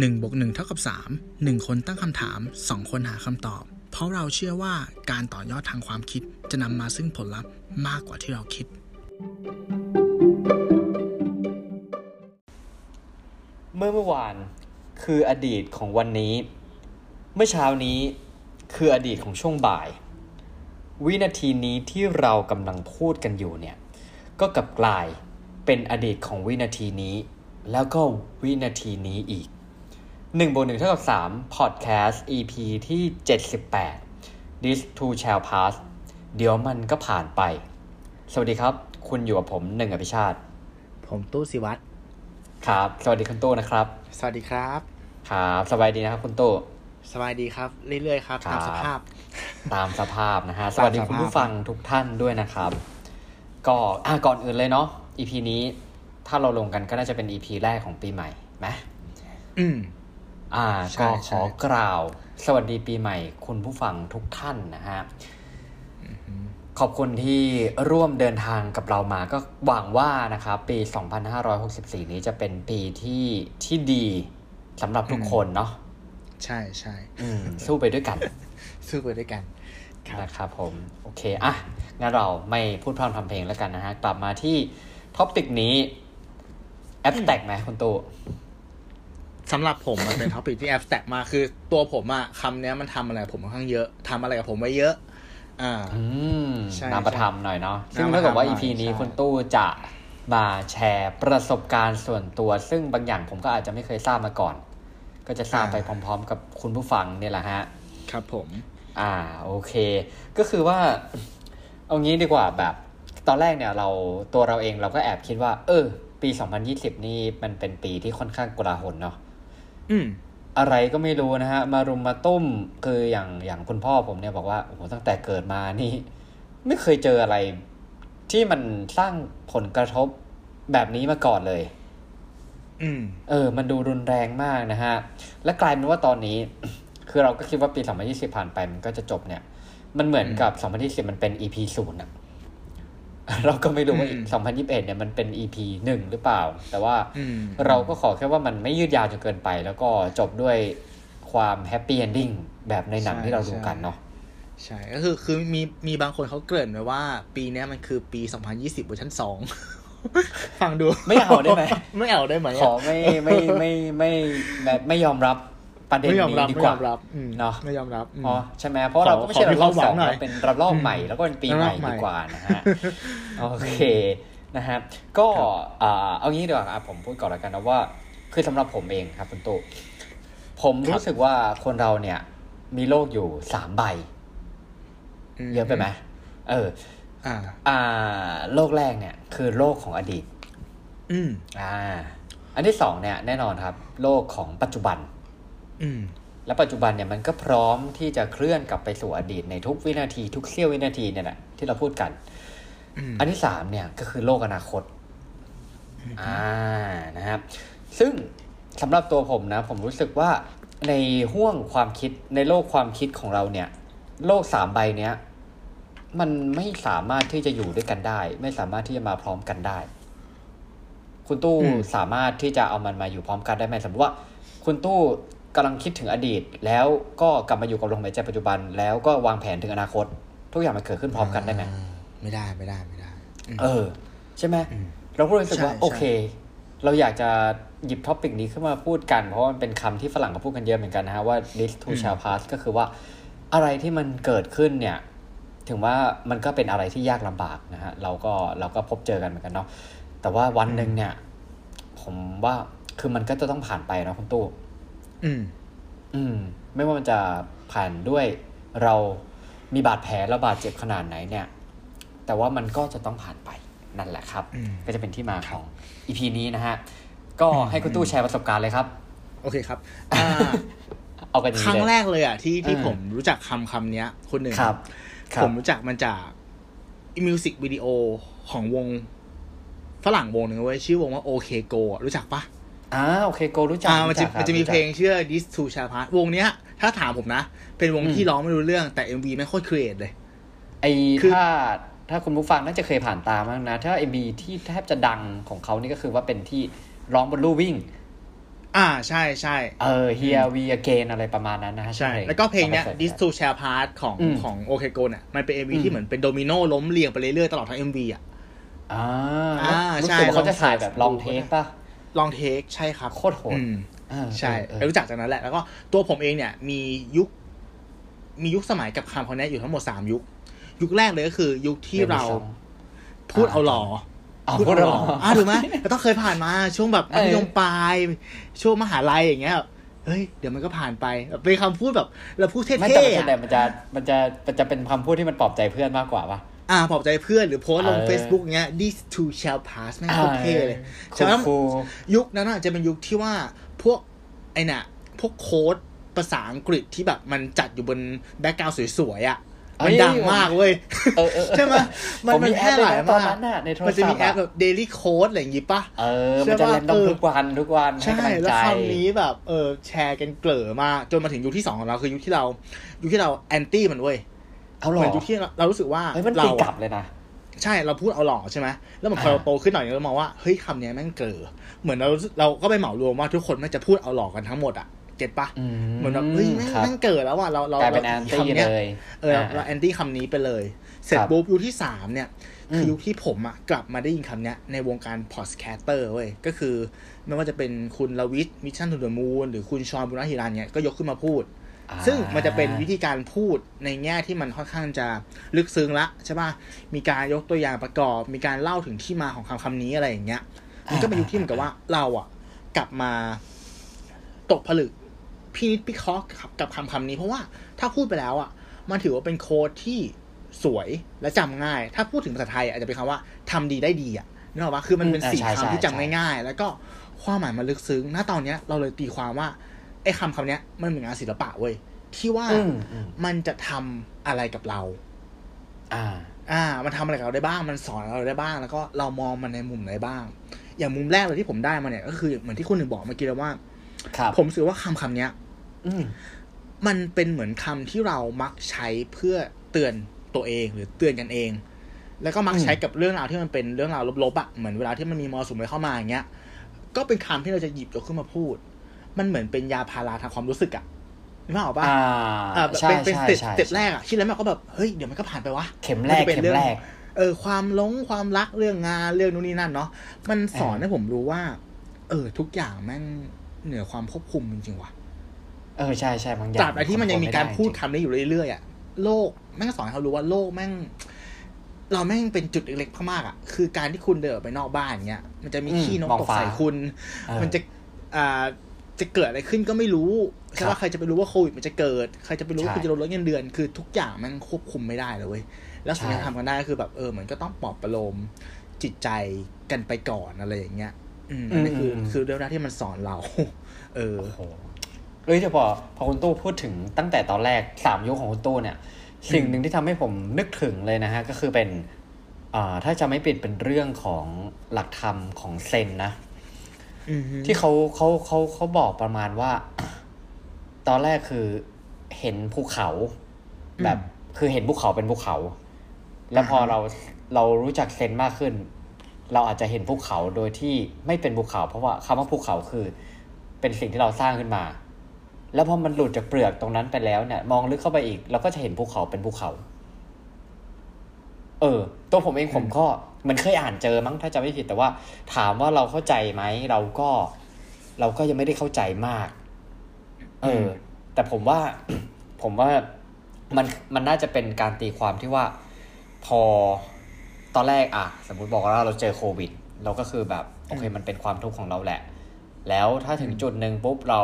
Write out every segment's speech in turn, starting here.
1บวก1เท่ากับ 3 1 คนตั้งคำถาม 2 คนหาคำตอบ เพราะเราเชื่อว่าการต่อยอดทางความคิดจะนำมาซึ่งผลลัพธ์มากกว่าที่เราคิด เมื่อเมื่อวานคืออดีตของวันนี้ เมื่อเช้านี้คืออดีตของช่วงบ่าย วินาทีนี้ที่เรากำลังพูดกันอยู่เนี่ย ก็กลับกลายเป็นอดีตของวินาทีนี้ แล้วก็วินาทีนี้อีก 1บวก1เท่ากับ3 Podcast EP ที่ 78 This too shall pass เดี๋ยวมันก็ผ่านไป สวัสดีครับ คุณอยู่กับผมหนึ่งอภิชาติ ผมตู้สิวัตรครับ สวัสดีคุณตู้นะครับ สวัสดีครับ ครับสบายดีนะครับคุณตู้สบายดีครับ เรื่อยๆครับครับตามสภาพ ตามสภาพนะฮะสตามวัสดีสภาพคุณผู้ฟังทุกท่านด้วยนะครับ ก็อะก่อนอื่นเลยเนาะ EP นี้ถ้าเราลงกันก็น่าจะเป็น EP แรกของปีใหม่ไหมอืม อ่าใช่ก็ขใช่อกล่าว สวัสดีปีใหม่คุณผู้ฟังทุกท่านนะฮะขอบคุณที่ร่วมเดินทางกับเรามาก็หวังว่านะครับปี 2564 นี้จะเป็นปีที่ที่ดีสำหรับทุกคนเนาะใช่ใช่อืมสู้ไปด้วยกัน สู้ไปด้วยกันครับนะครับผม โอเค อะ งั้นเราไม่พูดพร่ำทำเพลงแล้วกันนะฮะ กลับมาที่ topic นี้แอปแตกไหมคุณตู้ สำหรับผมมันเป็น topicที่แอบแตกมากคือตัวผมอะคำเนี้ยมันทำอะไรกับผมค่อนข้างเยอะทำอะไรกับผมไว้เยอะอ่าอืมใช่นามธรรมหน่อยเนาะใช่ซึ่งถ้าเกิดว่านามประ EP ทำหน่อยนี้ใช่คุณตู้จะมาแชร์ประสบการณ์ส่วนตัว ซึ่งบางอย่างผมก็อาจจะไม่เคยทราบมาก่อน ก็จะทราบไปพร้อม ๆ กับคุณผู้ฟังเนี่ยแหละฮะ ครับผม อ่าโอเค ก็คือว่า เอางี้ดีกว่าแบบ ตอนแรกเนี่ยเราตัวเราเองเราก็แอบคิดว่า เออ ปี 2020 นี่มันเป็นปีที่ค่อนข้างกลาหลเนาะ อืมอะไรก็ไม่รู้นะฮะ มารุมมาตุ้มคืออย่างอย่างคุณพ่อผมเนี่ยบอกว่าโอ้โหตั้งแต่เกิดมานี่ ไม่เคยเจออะไร ที่มันสร้างผลกระทบแบบนี้มาก่อนเลยอืมเออ มันดูรุนแรงมากนะฮะ และกลายเป็นว่าตอนนี้ คือเราก็คิดว่าปี 2020 ผ่านไปมันก็จะจบเนี่ย มันเหมือนกับ 2020 มันเป็น EP ศูนย์อะ เราก็ไม่รู้ว่าอืม2021 เนี่ยมันเป็น EP หนึ่งหรือเปล่า แต่ว่าอืมเราก็ขอแค่ว่ามันไม่ยืดยาวจนเกินไป แล้วก็จบด้วยความ happy ending แบบในหนังใช่ที่เราดูใช่กันเนาะใช่ก็คือคือมีมีบางคนเขาเกริ่นไว้ว่า ปีเนี้ยมันคือปี 2020เวอร์ชันสองฟังดู ไม่เอาได้ไหมไม่เอาได้ไหมะขอไม่ไม่ไม่ไม่แบบไม่ยอมรับ ประเด็นไม่ยอมนี้รับดีไม่กยว่าอมรับอืมเนาะไม่ยอมรับอืมอ๋อใช่ไหมเพราะเราก็ไม่ใช่ขอระลอกขอมีความหวัสองงหน่อยเราเป็นระลอกใหม่แล้วก็เป็นปีใหม่ระลอกใหม่ดีกว่านะฮะโอเคนะฮะก็อ่าเอางี้ดีกว่าอะผมพูดก่อนแล้วกันนะว่า คือสำหรับผมเองครับคุณตู่ผมรู้สึกว่าคนเราเนี่ย มีโลกอยู่สามใบมเยอะไปไหมเอออ่าอ่า โลกแรกเนี่ย คือโลกของอดีต อืมอ่า อันที่สองเนี่ย แน่นอนครับ โลกของปัจจุบันอืม และปัจจุบันเนี่ยมันก็พร้อมที่จะเคลื่อนกลับไปสู่อดีตในทุกวินาทีทุกเสี้ยววินาทีเนี่ยแหละที่เราพูดกันอืมอันที่สามเนี่ยก็คือโลกอนาคต อ่านะครับ ซึ่งสำหรับตัวผมนะ ผมรู้สึกว่าในห่วงความคิดในโลกความคิดของเราเนี่ย โลกสามใบเนี้ย มันไม่สามารถที่จะอยู่ด้วยกันได้ ไม่สามารถที่จะมาพร้อมกันได้ คุณตู้อืมสามารถที่จะเอามันมาอยู่พร้อมกันได้ไหมสมมติว่า คุณตู้ กำลังคิดถึงอดีต แล้วก็กลับมาอยู่กับลมหายใจปัจจุบัน แล้วก็วางแผนถึงอนาคต ทุกอย่างมันเกิดขึ้นพร้อมกันได้ไหมาไม่ได้ไม่ได้ไม่ได้มเออ ใช่ไหมอืมเราก็รู้สึกว่าใช่โอเค เราอยากจะหยิบท็อปิกนี้ขึ้นมาพูดกัน เพราะว่ามันเป็นคำที่ฝรั่งเขาพูดกันเยอะเหมือนกันนะฮะว่า this too shall pass ก็คือว่าอะไรที่มันเกิดขึ้นเนี่ย ถึงว่ามันก็เป็นอะไรที่ยากลำบากนะฮะเราก็เราก็พบเจอกันเหมือนกันเนาะแต่ว่าวันหนึ่งเนี่ย ผมว่าคือมันก็จะต้องผ่านไปเนาะคุณตู้ อืม อืม ไม่ว่ามันจะผ่านด้วยเรามีบาดแผลและบาดเจ็บขนาดไหนเนี่ย แต่ว่ามันก็จะต้องผ่านไปนั่นแหละครับ อืม ก็จะเป็นที่มาของอีพีนี้นะฮะ ก็ให้คุณตู้แชร์ประสบการณ์เลยครับ โอเคครับอ่า เอากันอย่างครั้งนี้แรเลยกเลยอะที่ที่เออผมรู้จักคำคำเนี้ย คนหนึ่งครับ ครัผบ มรู้จักมันจากมิวสิกวิดีโอของวงฝรั่งวงหนึ่งเว้ยชื่อวงว่าโอเคโกรู้จักปะ อ่าโอเคโกรู้จักอ่ามันจะรู้กคมัรับนจะมีรู้เพลงชื่อ This Too Shall Pass วงเนี้ย ถ้าถามผมนะ เป็นวงอืมที่ร้องไม่รู้เรื่องแต่ MV แม่งโคตร create เลย ไอคือถ้าถ้าคุณผู้ฟังน่าจะเคยผ่านตามั้งนะ ถ้า MV ที่แทบจะดังของเขานี่ก็คือว่าเป็นที่ร้องบนลู่วิ่ง อ่าใช่ใช่เออ Here We Again อะไรประมาณนั้นนะฮะใช่ชื่อพแล้วก็เพลงเนี้ยองไปสิร์ช This to Share Part ของอืมของ OK Go เนี่ยมันเป็น MV อืมที่เหมือนเป็นโดมิโนล้มเรียงไปเรื่อยๆตลอดทั้ง MV อะอ่าอ่ารู้ใช่สึกว่าเขาจะลองถ่ายแบบดูลองเทคป่ะ ลองเทคใช่ครับโคตรโหดอืมอ่าใช่เออไปรู้จักจากนั้นแหละ แล้วก็ตัวผมเองเนี่ย มียุค มียุคสมัยกับคำเขาเนี้ยอยู่ทั้งหมดสามยุค ยุคแรกเลยก็คือ ยุคที่เราพูดเอาหล่ออ่าพูดเอาหล่ออ่าถูกไหมเราต้องเคยผ่านมาช่วงแบบมัธยมปลาย ช่วงมหาลัยอย่างเงี้ยแบบเฮ้ยเดี๋ยวมันก็ผ่านไปแบบเป็นคำพูดแบบเราพูดเท่ไม่แต่ส่วนใหญ่ๆอะมันจะมันจะมันจะเป็นคำพูดที่มันปลอบใจเพื่อนมากกว่าป่ะ อ่าปลอบใจเพื่อนหรือโพสต์ลงเออ Facebook เงี้ย this too shall pass แม่งโคตรเท่เลยคูใช่ไหมคูยุคนั้นน่ะจะเป็นยุคที่ว่าพวกไอ้น่ะ พวก quote ภาษาอังกฤษที่แบบมันจัดอยู่บน background สวยๆอะมันดังมากเว้ยเออเออเออใช่ไหมมันผมมันมีแพร่หลายแอปด้วยนะตอนมากนั้นน่ะในโทรศัพท์มันจะมีแอปอะแบบ daily quote อะไรอย่างงี้ปะเออใช่มันจะปะเล่นต้องเออทุกวันทุกวันให้ใช่กำลังแล้วใจคำนี้แบบเออแชร์กันเกร่อมากจนมาถึงยุคที่สองของเราคือยุคที่เรายุคที่เรา anti มันเว้ย เอาหรเหมืออนยุคที่เราเรารู้สึกว่าเฮ้ยมันเราตีกลัอะบเลยนะใช่เราพูดเอาหล่อใช่ไหมแล้วเหมือนพออ่าเราโตขึ้นหน่อยเรามองว่าเฮ้ยคำเนี้ยแม่งเกร่อเหมือนเราเราก็ไปเหมารวมว่าทุกคนแม่งจะพูดเอาหล่อกันทั้งหมดอะ get ปะอืเหมือนแบบเฮ้ยแม่งครับแม่งเกร่อแล้วว่ะเราเรากลายเป็น anti คำนี้เลยเออเรา anti คำนี้ไปเลย เสร็จครับปุ๊บยุคที่สามเนี่ยอืมคือยุคที่ผมอะกลับมาได้ยินคำเนี้ยในวงการ podcaster เว้ยก็คือ ไม่ว่าจะเป็นคุณรวิศ Mission to the Moon หรือคุณชอนบุญนาฮิรันเนี่ยก็ยกขึ้นมาพูดอ่า ซึ่งมันจะเป็นวิธีการพูดในแง่ที่มันค่อนข้างจะลึกซึ้งละใช่ป่ะ มีการยกตัวอย่างประกอบ มีการเล่าถึงที่มาของคำคำนี้อะไรอย่างเงี้ย มันก็เป็นยุคที่เหมือนกับว่าเราอะ กลับมาตกผลึกพินิจพิเคราะห์กับคำคำนี้ เพราะว่าถ้าพูดไปแล้วอะ มันถือว่าเป็นโค้ดที่สวยและจำง่าย ถ้าพูดถึงภาษาไทยอาจจะเป็นคำว่าทำดีได้ดีอะนึกออกปะคือมันเป็นอืมสี่ใช่ใช่คำที่จำใช่ง่ายๆ แล้วก็ความหมายมันลึกซึ้ง ณ ตอนเนี้ยเราเลยตีความว่า ไอ้คำคำเนี้ยมันเหมือนงานศิลปะเว้ยที่ว่าอืมอืมมันจะทำอะไรกับเรา อ่า อ่า มันทำอะไรกับเราได้บ้าง มันสอนเราได้บ้าง แล้วก็เรามองมันในมุมไหนบ้าง อย่างมุมแรกเลยที่ผมได้มาเนี่ยก็คือเหมือนที่คุณหนึ่งบอกเมื่อกี้แล้วว่าครับผมรู้สึกว่าคำคำเนี้ย อืมมันเป็นเหมือนคำที่เรามักใช้เพื่อเตือนตัวเองหรือเตือนกันเอง แล้วก็มักอืมใช้กับเรื่องราวที่มันเป็นเรื่องราวลบๆอะเหมือนเวลาที่มันมีมรสุมอะไรเข้ามาอย่างเงี้ย ก็เป็นคำที่เราจะหยิบยกขึ้นมาพูด มันเหมือนเป็นยาพาราทางความรู้สึกอะนึกภาพออกปะอ่าอ่าแบบใช่เป็นเป็นใช่ step ใช่ step แรกอะคิดแล้วมันก็แบบเฮ้ยเดี๋ยวมันก็ผ่านไปวะเข็มแรมันกจะเป็นเข็มเรื่องแรกเออความหลงความรักเรื่องงานเรื่องนู้นนี่นั่นเนาะมันสอนเออให้ผมรู้ว่า เออ ทุกอย่างแม่งเหนือความควบคุมจริงๆว่ะเออใช่ใช่บางอย่างตราบใดที่มันยังมีการพูดควบคำนี้อยู่เรื่อยๆอะโลกแม่งสอนให้เขารู้ว่าโลกแม่ง เราแม่งเป็นจุดเล็กๆมากๆอะคือการที่คุณเดินออกไปนอกบ้านเงี้ย มันจะมีอืมขี้นกมองตกฟ้าใส่คุณเออมันจะอ่า จะเกิดอะไรขึ้นก็ไม่รู้ใช่ครัว่าบใครจะไปรู้ว่าโควิดมันจะเกิด ใครจะไปรู้ว่าใช่คุณจะลดเงินเดือน คือทุกอย่างแม่งควบคุมไม่ได้เลยเว้ย แล้วสิ่งที่ใช่ทำกันได้ก็คือแบบเออมันก็ต้องปลอบประโลมจิตใจกันไปก่อนอะไรอย่างเงี้ย อืมอันนี้คือคือเรื่องแรกที่มันสอนเรา เออโอ้โหเอ้ยแต่พอพอคุณตู้พูดถึงตั้งแต่ตอนแรกสามยุคของคุณตู้เนี่ย สิ่งหนึ่งที่ทำให้ผมนึกถึงเลยนะฮะ ก็คือเป็นอ่าถ้าจะไม่ปิดเป็นเรื่องของหลักธรรมของเซนนะอือฮึ ที่เขาเขาเขาเขาบอกประมาณว่า ตอนแรกคือเห็นภูเขา แบบคือเห็นภูเขาเป็นภูเขา แล้วพอเราเรารู้จักเซนมากขึ้น เราอาจจะเห็นภูเขาโดยที่ไม่เป็นภูเขา เพราะว่าคำว่าภูเขาคือเป็นสิ่งที่เราสร้างขึ้นมา แล้วพอมันหลุดจากเปลือกตรงนั้นไปแล้วเนี่ย มองลึกเข้าไปอีก เราก็จะเห็นภูเขาเป็นภูเขา เออ ตัวผมเองผมก็เห มันเคยอ่านเจอมั้งถ้าจำไม่ผิดแต่ว่า ถามว่าเราเข้าใจไหมเราก็ เราก็ยังไม่ได้เข้าใจมาก เออ แต่ผมว่า ผมว่ามันมันน่าจะเป็นการตีความที่ว่า พอตอนแรกอะ สมมติบอกว่าเราเจอโควิด เราก็คือแบบ โอเค มันเป็นความทุกข์ของเราแหละ แล้วถ้าถึงจุดหนึ่งปุ๊บเรา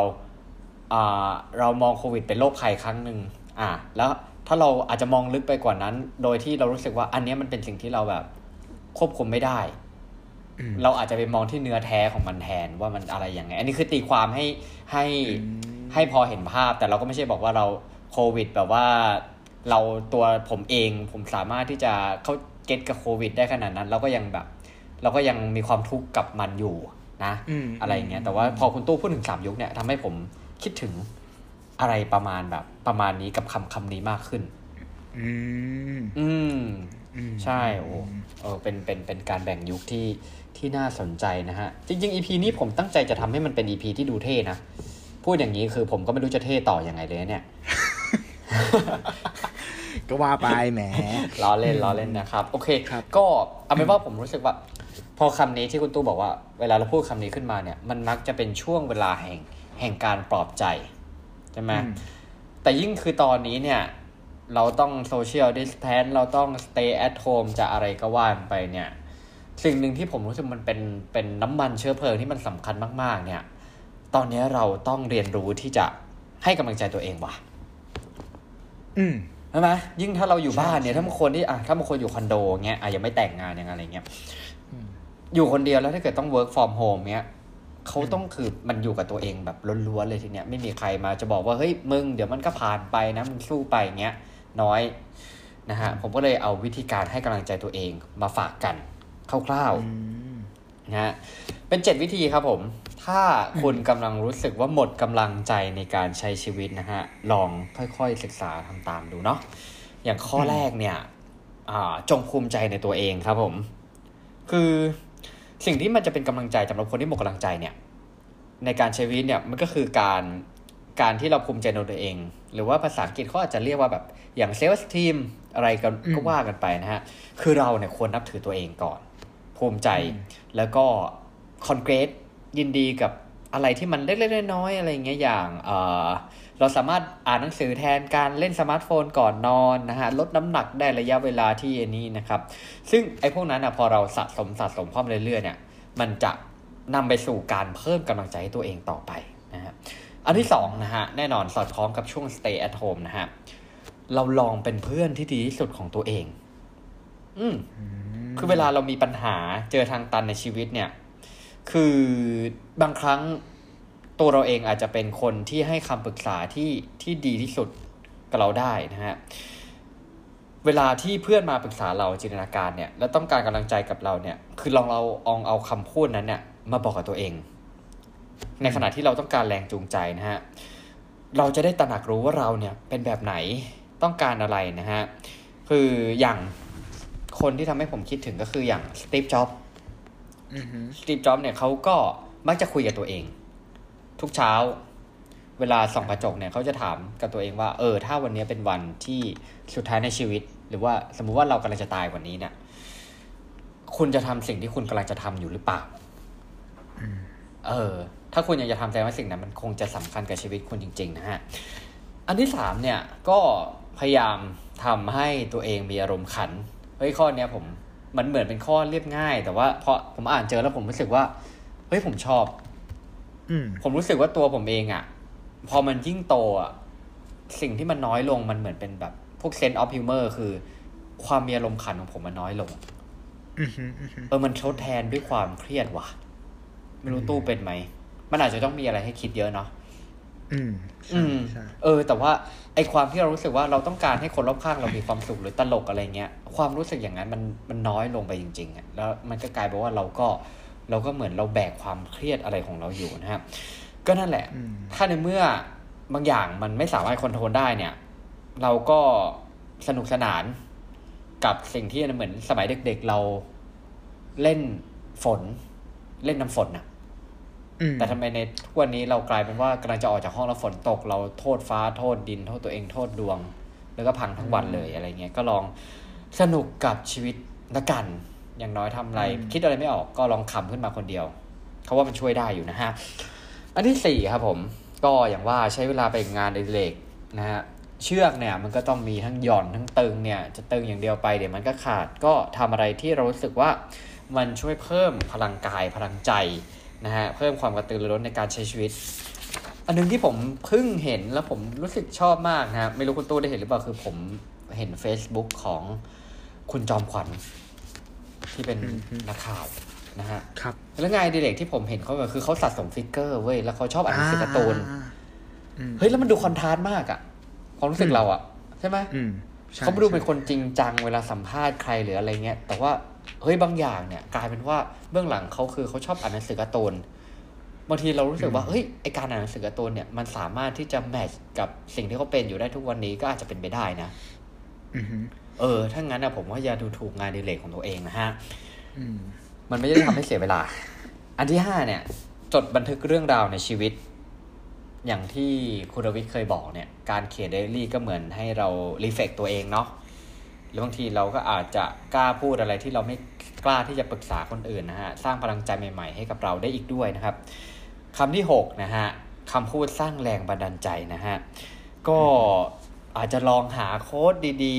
อ่าเรามองโควิดเป็นโรคภัยครั้งหนึ่งอะแล้วถ้าเราอาจจะมองลึกไปกว่านั้น โดยที่เรารู้สึกว่าอันเนี้ยมันเป็นสิ่งที่เราแบบ ควบคุมไม่ได้อืมเราอาจจะไปมองที่เนื้อแท้ของมันแทนว่ามันอะไรยังไง อันนี้คือตีความให้ให้อืมให้พอเห็นภาพ แต่เราก็ไม่ใช่บอกว่าเราโควิด แบบว่า เราตัวผมเองผมสามารถที่จะเข้าเก็ตกับโควิด ได้ขนาดนั้น เราก็ยังแบบ เราก็ยังมีความทุกข์กับมันอยู่นะอืมอะไรอย่างเงี้ยแต่ว่าพอคุณตู้พูดถึงสามยุคเนี่ยทำให้ผมคิดถึงอะไรประมาณแบบ ประมาณนี้กับคำคำนี้มากขึ้น อืมอืมอืม ใช่โอ้เออเป็นเป็นเป็นการแบ่งยุคที่ที่น่าสนใจนะฮะ จริงๆ EP นี้ผมตั้งใจจะทำให้มันเป็น EP ที่ดูเท่นะ พูดอย่างนี้คือผมก็ไม่รู้จะเท่ต่ออยังไงเลยเนี่ย ก็ว่าไปแหมล้อเล่นล้อเล่นนะครับ โอเคครับก็เอาเป็นว่าผมรู้สึกว่า พอคำนี้ที่คุณตู้บอกว่า เวลาเราพูดคำนี้ขึ้นมาเนี่ย มันมักจะเป็นช่วงเวลาแห่งแห่งการปลอบใจใช่ไหมอืมแต่ยิ่งคือตอนนี้เนี่ย เราต้องโซเชียลดิสแทนเราต้อง stay at home จะอะไรก็ว่านไปเนี่ย สิ่งหนึ่งที่ผมรู้สึกมันเป็นเป็นน้ำมันเชื้อเพลิงที่มันสำคัญมาก ๆ เนี่ย ตอนนี้เราต้องเรียนรู้ที่จะให้กำลังใจตัวเองว่ะ อืมใช่ไหมยิ่งถ้าเราอยู่บ้านเนี่ยใช่ถ้าบางคนที่อะถ้าบางคนอยู่คอนโดเงี้ยอะยังไม่แต่งงานยังอะไรเงี้ยอยู่คนเดียวแล้วถ้าเกิดต้อง work from home เงี้ยเขาต้องคือมันอยู่กับตัวเองแบบล้วนๆเลยทีเนี้ยไม่มีใครมาจะบอกว่าเฮ้ยมึงเดี๋ยวมันก็ผ่านไปนะมึงสู้ไปเงี้ย น้อยนะฮะผมก็เลยเอาวิธีการให้กำลังใจตัวเองมาฝากกันคร่าวๆอืมนะฮะเป็นเจ็ดวิธีครับผม ถ้าคุณกำลังรู้สึกว่าหมดกำลังใจในการใช้ชีวิตนะฮะลองค่อยๆศึกษาทำตามดูเนาะอย่างข้อแรกเนี่ยอ่าจงภูมิใจในตัวเองครับผม คือสิ่งที่มันจะเป็นกำลังใจสำหรับคนที่หมดกำลังใจเนี่ย ในการใช้ชีวิตเนี่ยมันก็คือการ การที่เราภูมิใจในตัวเอง หรือว่าภาษาอังกฤษเขาอาจจะเรียกว่าแบบอย่างเซลล์ทีมอะไรกันอืมก็ว่ากันไปนะฮะ คือเราเนี่ยควรนับถือตัวเองก่อน ภูมิใจแล้วก็คอนเกรสยินดีกับอะไรที่มันเล็กๆน้อยๆอะไรอย่างเงี้ยอย่างเออเราสามารถอ่านหนังสือแทนการเล่นสมาร์ทโฟนก่อนนอนนะฮะลดน้ำหนักได้ระยะเวลาที่นี้นะครับ ซึ่งไอ้พวกนั้นอะพอเราสะสมสะสมเพิ่มเรื่อยๆเนี่ย มันจะนำไปสู่การเพิ่มกำลังใจให้ตัวเองต่อไปนะฮะ อันที่สองนะฮะแน่นอนสอดคล้องกับช่วง stay at home นะฮะเราลองเป็นเพื่อนที่ดีที่สุดของตัวเอง อืมคือเวลาเรามีปัญหาเจอทางตันในชีวิตเนี่ย คือบางครั้งตัวเราเองอาจจะเป็นคนที่ให้คำปรึกษาที่ที่ดีที่สุดกับเราได้นะฮะเวลาที่เพื่อนมาปรึกษาเราจินตนาการเนี่ย แล้วต้องการกำลังใจกับเราเนี่ย คือลองเราเอาเอาคำพูดนั้นเนี่ยมาบอกกับตัวเอง ในขณะที่เราต้องการแรงจูงใจนะฮะเราจะได้ตระหนักรู้ว่าเราเนี่ยเป็นแบบไหนต้องการอะไรนะฮะคืออย่างคนที่ทำให้ผมคิดถึงก็คืออย่างสตีฟจ็อบอือหือสตีฟจ็อบเนี่ยเขาก็มักจะคุยกับตัวเอง ทุกเช้า เวลาส่องกระจกเนี่ยเขาจะถามกับตัวเองว่า เออ ถ้าวันนี้เป็นวันที่สุดท้ายในชีวิต หรือว่าสมมุติว่าเรากำลังจะตายวันนี้เนี่ยคุณจะทำสิ่งที่คุณกำลังจะทำอยู่หรือเปล่า เออ ถ้าคุณยังจะทำแสดงว่าสิ่งนั้นมันคงจะสำคัญกับชีวิตคุณจริง ๆ นะฮะ อันที่สามเนี่ยก็พยายามทำให้ตัวเองมีอารมณ์ขัน เฮ้ยข้อเนี้ยผมมันเหมือนเป็นข้อเรียบง่าย แต่ว่าพอผมอ่านเจอแล้วผมรู้สึกว่า เฮ้ยผมชอบ อืมผมรู้สึกว่าตัวผมเองอะ่ะ พอมันยิ่งโตอะ่ะสิ่งที่มันน้อยลงมันเหมือนเป็นแบบพวก sense of humor คือ ความมีอารมณ์ขันของผมมันน้อยลงอือหืออือหือเออมันทดแทนด้วยความเครียดว่ะ ไม่รู้ตู้เป็นไหม มันอาจจะต้องมีอะไรให้คิดเยอะเนาะอืมอืใช่มใช่เออ แต่ว่าไอความที่เรารู้สึกว่าเราต้องการให้คนรอบข้างเรามีความสุขหรือตลกอะไรเงี้ย ความรู้สึกอย่างนั้นมันมันน้อยลงไปจริงๆอะแล้วมันก็กลายเป็นว่าเราก็เราก็เหมือนเราแบกความเครียดอะไรของเราอยู่นะครับก็นั่นแหละอืมถ้าในเมื่อบางอย่างมันไม่สามารถคอนโทรลได้เนี่ย เราก็สนุกสนานกับสิ่งที่เหมือนสมัยเด็ก ๆ เราเล่นฝน เล่นน้ำฝนนะอืม แต่ทำไมในทุกวันนี้เรากลายเป็นว่ากำลังจะออกจากห้องแล้วฝนตก เราโทษฟ้าโทษดิน โทษตัวเองโทษดวง แล้วก็พังทั้งวันเลยอะไรเงี้ยก็ลองสนุกกับชีวิตละกัน อย่างน้อยทำอะไร คิดอะไรไม่ออกก็ลองขำขึ้นมาคนเดียวเขาว่ามันช่วยได้อยู่นะฮะอันที่สี่ครับผมก็อย่างว่าใช้เวลาไปงานอดิเรกนะฮะเชือกเนี่ยมันก็ต้องมีทั้งหย่อนทั้งตึงเนี่ยจะตึงอย่างเดียวไปเดี๋ยวมันก็ขาดก็ทำอะไรที่เรารู้สึกว่ามันช่วยเพิ่มพลังกายพลังใจ นะฮะเพิ่มความกระตือรือร้นในการใช้ชีวิต อันหนึงที่ผมเพิ่งเห็นแล้วผมรู้สึกชอบมากนะฮะไม่รู้คุณตู้ได้เห็นหรือเปล่าคือผมเห็น Facebook ของคุณจอมขวัญที่เป็นนักข่าวนะฮะครับแล้วไงานอดีเล็กที่ผมเห็นเขาแบบคือเขาสะสมฟิกเกอร์เว้ยแล้วเขาชอบอ่านหนังสือการ์ตูนอ่าอืมเฮ้ยแล้วมันดูคอนทราสต์มากอะความรู้สึกอืมเราอะใช่ไหมอืมใช่เขาดูเป็นใช่คนจริงจังเวลาสัมภาษณ์ใครหรืออะไรเงี้ย แต่ว่า เฮ้ยบางอย่างเนี่ย กลายเป็นว่าเบื้องหลังเขาคือเขาชอบอ่านหนังสือการ์ตูนบางทีเรารู้สึกว่าเฮ้ยไอการอ่านหนังสือการ์ตูนเนี่ยมันสามารถที่จะแมทช์กับสิ่งที่เขาเป็นอยู่ได้ทุกวันนี้ก็อาจจะเป็นไปได้นะอือหือเออถ้างั้นนะผมว่าอย่าดูถูกงานอดีเลกของตัวเองนะฮะอืมมันไม่ได้ทำให้เสียเวลา อันที่ห้าเนี่ย จดบันทึกเรื่องราวในชีวิต อย่างที่คุณรวิทย์เคยบอกเนี่ย การเขียนไดอารี่ก็เหมือนให้เรารีเฟกตัวเองเนาะ หรือบางทีเราก็อาจจะกล้าพูดอะไรที่เราไม่กล้าที่จะปรึกษาคนอื่นนะฮะสร้างพลังใจใหม่ๆ ให้กับเราได้อีกด้วยนะครับคำที่หกนะฮะคำพูดสร้างแรงบันดาลใจนะฮะก็อาจจะลองหาโค้ดดี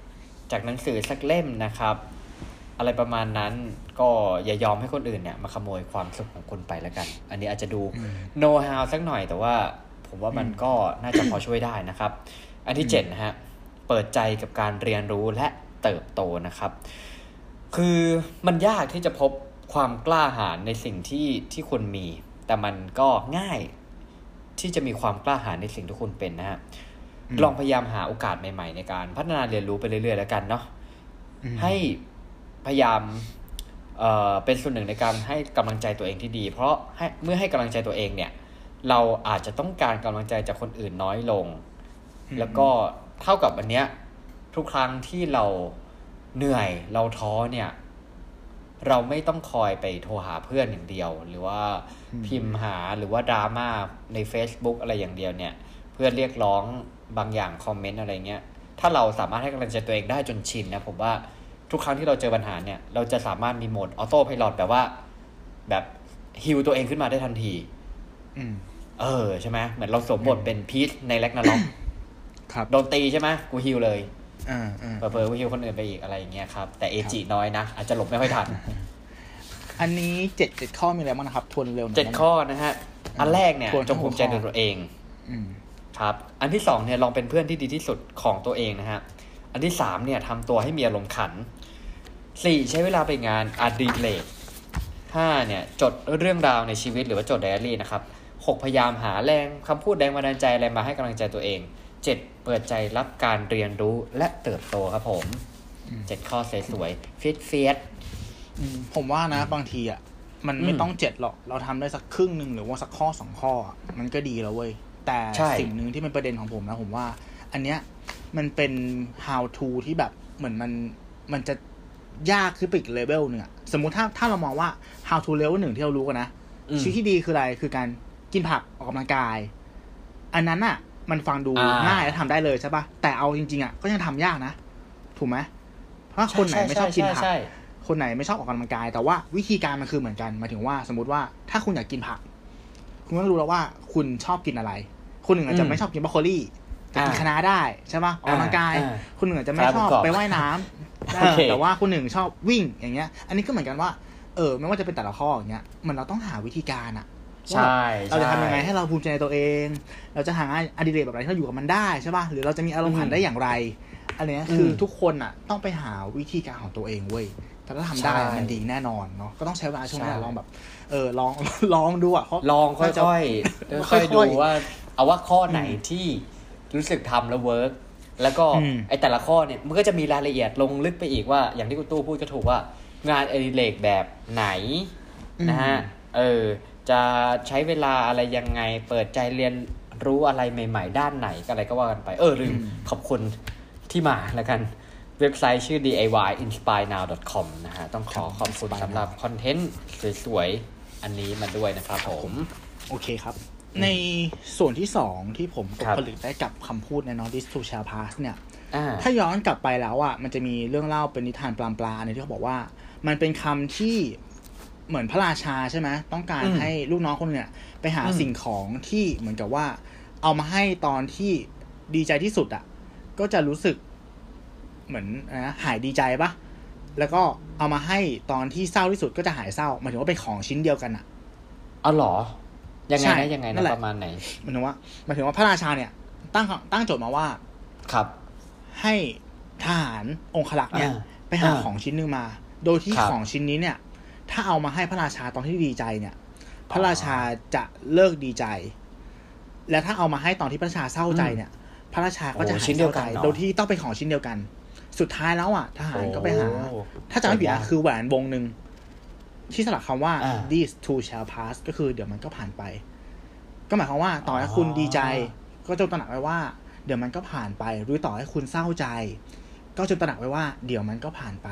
ๆ จากหนังสือสักเล่มนะครับ อะไรประมาณนั้นก็อย่ายอมให้คนอื่นเนี่ยมาขโมยความสุขของคุณไปแล้วกัน อันนี้อาจจะดูโน้ตฮาวสักหน่อยแต่ว่าผมว่ามันก็น่าจะพอช่วยได้นะครับ อันที่เจ็ดนะฮะ เปิดใจกับการเรียนรู้และเติบโตนะครับ คือมันยากที่จะพบความกล้าหาญในสิ่งที่ที่คุณมี แต่มันก็ง่ายที่จะมีความกล้าหาญในสิ่งที่คุณเป็นนะฮะลองพยายามหาโอกาสใหม่ ๆ ในการพัฒนาเรียนรู้ไปเรื่อยๆแล้วกันเนาะให้พยายามเอ่อเป็นส่วนหนึ่งในการให้กำลังใจตัวเองที่ดี เพราะให้เมื่อให้กำลังใจตัวเองเนี่ย เราอาจจะต้องการกำลังใจจากคนอื่นน้อยลง แล้วก็ เท่ากับอันเนี้ยทุกครั้งที่เราเหนื่อยเราท้อเนี่ย เราไม่ต้องคอยไปโทรหาเพื่อนอย่างเดียว หรือว่าพิมพ์หาหรือว่าดราม่าใน Facebook อะไรอย่างเดียวเนี่ย เพื่อเรียกร้องบางอย่างคอมเมนต์อะไรเงี้ยถ้าเราสามารถให้กำลังใจตัวเองได้จนชินนะผมว่าทุกครั้งที่เราเจอปัญหาเนี่ย เราจะสามารถมีโหมดออโต้พ l o t แบบว่า แบบฮิวตัวเองขึ้นมาได้ทันที อืมเออใช่ไหมเหมือนเราสวมบทเป็นพีชในแล็กนาล็อก ครับโดนตีใช่ไหมกูฮิวเลยอ่าอ่าเผลอๆกูฮิวคนอื่นไปอีกอะไรอย่างเงี้ยครับ แต่เอจิน้อยนะ อาจจะหลบไม่ค่อยทัน อันนี้เจ็ดเจ็ดข้อมีอะไรบ้างนะครับ ทวนเร็วหน่อยเจ็ดข้อนะฮะ อันแรกเนี่ยทวนจงภูมิใจในตัวเองอืมครับ อันที่สองเนี่ยลองเป็นเพื่อนที่ดีที่สุดของตัวเองนะฮะ อันที่สามเนี่ยทำตัวให้มีอารมณ์ขันสี่ใช้เวลาไปงานอดิเรกห้าเนี่ยจดเรื่องราวในชีวิตหรือว่าจดไดอารี่นะครับหกพยายามหาแรงคำพูดแรงบันดาลใจอะไรมาให้กำลังใจตัวเองเจ็ด เปิดใจรับการเรียนรู้และเติบโตครับผมเจ็ดข้อสวยๆฟิตเฟียสอืมผมว่านะบางทีอะมันไม่อืมต้องเจ็ดหรอก เราทำได้สักครึ่งหนึ่งหรือว่าสักข้อสองข้ออะมันก็ดีแล้วเว้ย แต่ใช่สิ่งหนึ่งที่เป็นประเด็นของผมนะ ผมว่า อันเนี้ยมันเป็น how to ที่แบบเหมือนมันมันจะยากขึ้นไปอีกเลเวลหนึ่งอะสมมุติถ้าถ้าเรามองว่า how to level หนึ่งที่เรารู้กันนะอืมชีวิตที่ดีคืออะไรคือการกินผักออกกำลังกาย อันนั้นอะ มันฟังดูอ่าง่ายและทำได้เลยใช่ปะแต่เอาจริงๆอะก็ยังทำยากนะ ถูกไหมเพราะคนไหนไม่ชอบกินผักใช่คนไหนไม่ชอบออกกำลังกาย แต่ว่าวิธีการมันคือเหมือนกันหมายถึงว่าสมมติว่าถ้าคุณอยากกินผัก คุณก็รู้แล้วว่าคุณชอบกินอะไร คนหนึ่งอาจจะอืมไม่ชอบกินบรอกโคลี่แต่กินอ่าคะน้าได้ใช่ปะออกกำลังกายอ่าคนหนึ่งอาจจะไม่ชอบครับไปว่ายน้ำโอเคแต่ว่าคนหนึ่งชอบวิ่งอย่างเงี้ย อันนี้ก็เหมือนกันว่าเออไม่ว่าจะเป็นแต่ละข้ออย่างเงี้ยมันเราต้องหาวิธีการอะว่า ใช่เราจะทำยังไงช่ให้เราภูมิใจในตัวเอง เราจะหาอดิเรกแบบไหนที่เราอยู่กับมันได้ใช่ป่ะหรือเราจะมีอารมณ์ขันได้อย่างไรอันเนี้ยคือมทุกคนอะต้องไปหาวิธีการของตัวเองเว้ยแต่ถ้าทำได้ใช่มันดีแน่นอนเนาะก็ต้องใช้เวลาช่วงแรใช่กลองแบบ เออลองลองดูอะเพราะลองค่น่าจะอยๆค่ค่ออยยๆๆดูว่า เอาว่าข้อไหนที่รู้สึกทำแล้วเวิร์กแล้วก็อืมไอแต่ละข้อเนี่ยมันก็จะมีรายละเอียดลงลึกไปอีกว่า อย่างที่คุณตู้พูดก็ถูกว่า งานอดิเรกแบบไหนนะฮะเออ จะใช้เวลาอะไรยังไง เปิดใจเรียนรู้อะไรใหม่ ๆ ด้านไหนก็อะไรก็ว่ากันไป เออลืมขอบคุณที่มาแล้วกันเว็บไซต์ชื่อ diyinspirenow.com นะฮะ ต้องขอขอบคุณสำหรับคอนเทนต์สวยๆ อันนี้มาด้วยนะครับผม โอเคครับ ในส่วนที่สองที่ผมตคกรับผลึกได้กับคำพูดใน Not This to Shall Pass เนี่ยอ่าถ้าย้อนกลับไปแล้วอะ มันจะมีเรื่องเล่าเป็นนิทานปลามปลาในที่เขาบอกว่า มันเป็นคำที่ เหมือนพระราชาใช่ไหมต้องการอืมให้ลูกน้องคนเนี่ย ไปหาอืมสิ่งของที่เหมือนกับว่า เอามาให้ตอนที่ดีใจที่สุดอะ ก็จะรู้สึกเหมือนอะไรนะหายดีใจปะแล้วก็เอามาให้ตอนที่เศร้าที่สุดก็จะหายเศร้าหมายถึงว่าเป็นของชิ้นเดียวกันอะเอาเหรอ ยังไงใช่นะยังไงนั่นะนแหละประมาณไหนหมายถึงว่าหมายถึงว่าพระราชาเนี่ย ตั้งตั้งโจทย์มาว่า ครับ ให้ทหารองครักษ์เนี่ยอ่าไปหาอ่าของชิ้นหนึ่งมา โดยที่ครับของชิ้นนี้เนี่ย ถ้าเอามาให้พระราชาตอนที่ดีใจเนี่ย พระราชาจะเลิกดีใจ และถ้าเอามาให้ตอนที่พระราชาเศร้าใจเนี่ย พระราชาก็จะโอ้หายชิ้นเดีเศยวร้าใจกันเหรอโดยที่ต้องเป็นของชิ้นเดียวกัน สุดท้ายแล้วอะทหารก็ไปหาโอ้ถ้าจำไม่ผิดนะคือแหวนวงหนึ่งที่สลักคำว่าอ่า this too shall pass ก็คือเดี๋ยวมันก็ผ่านไป ก็หมายความว่าต่อให้คุณอ๋อดีใจ ก็จงตระหนักไว้ว่า เดี๋ยวมันก็ผ่านไป หรือต่อให้คุณเศร้าใจ ก็จงตระหนักไว้ว่า เดี๋ยวมันก็ผ่านไป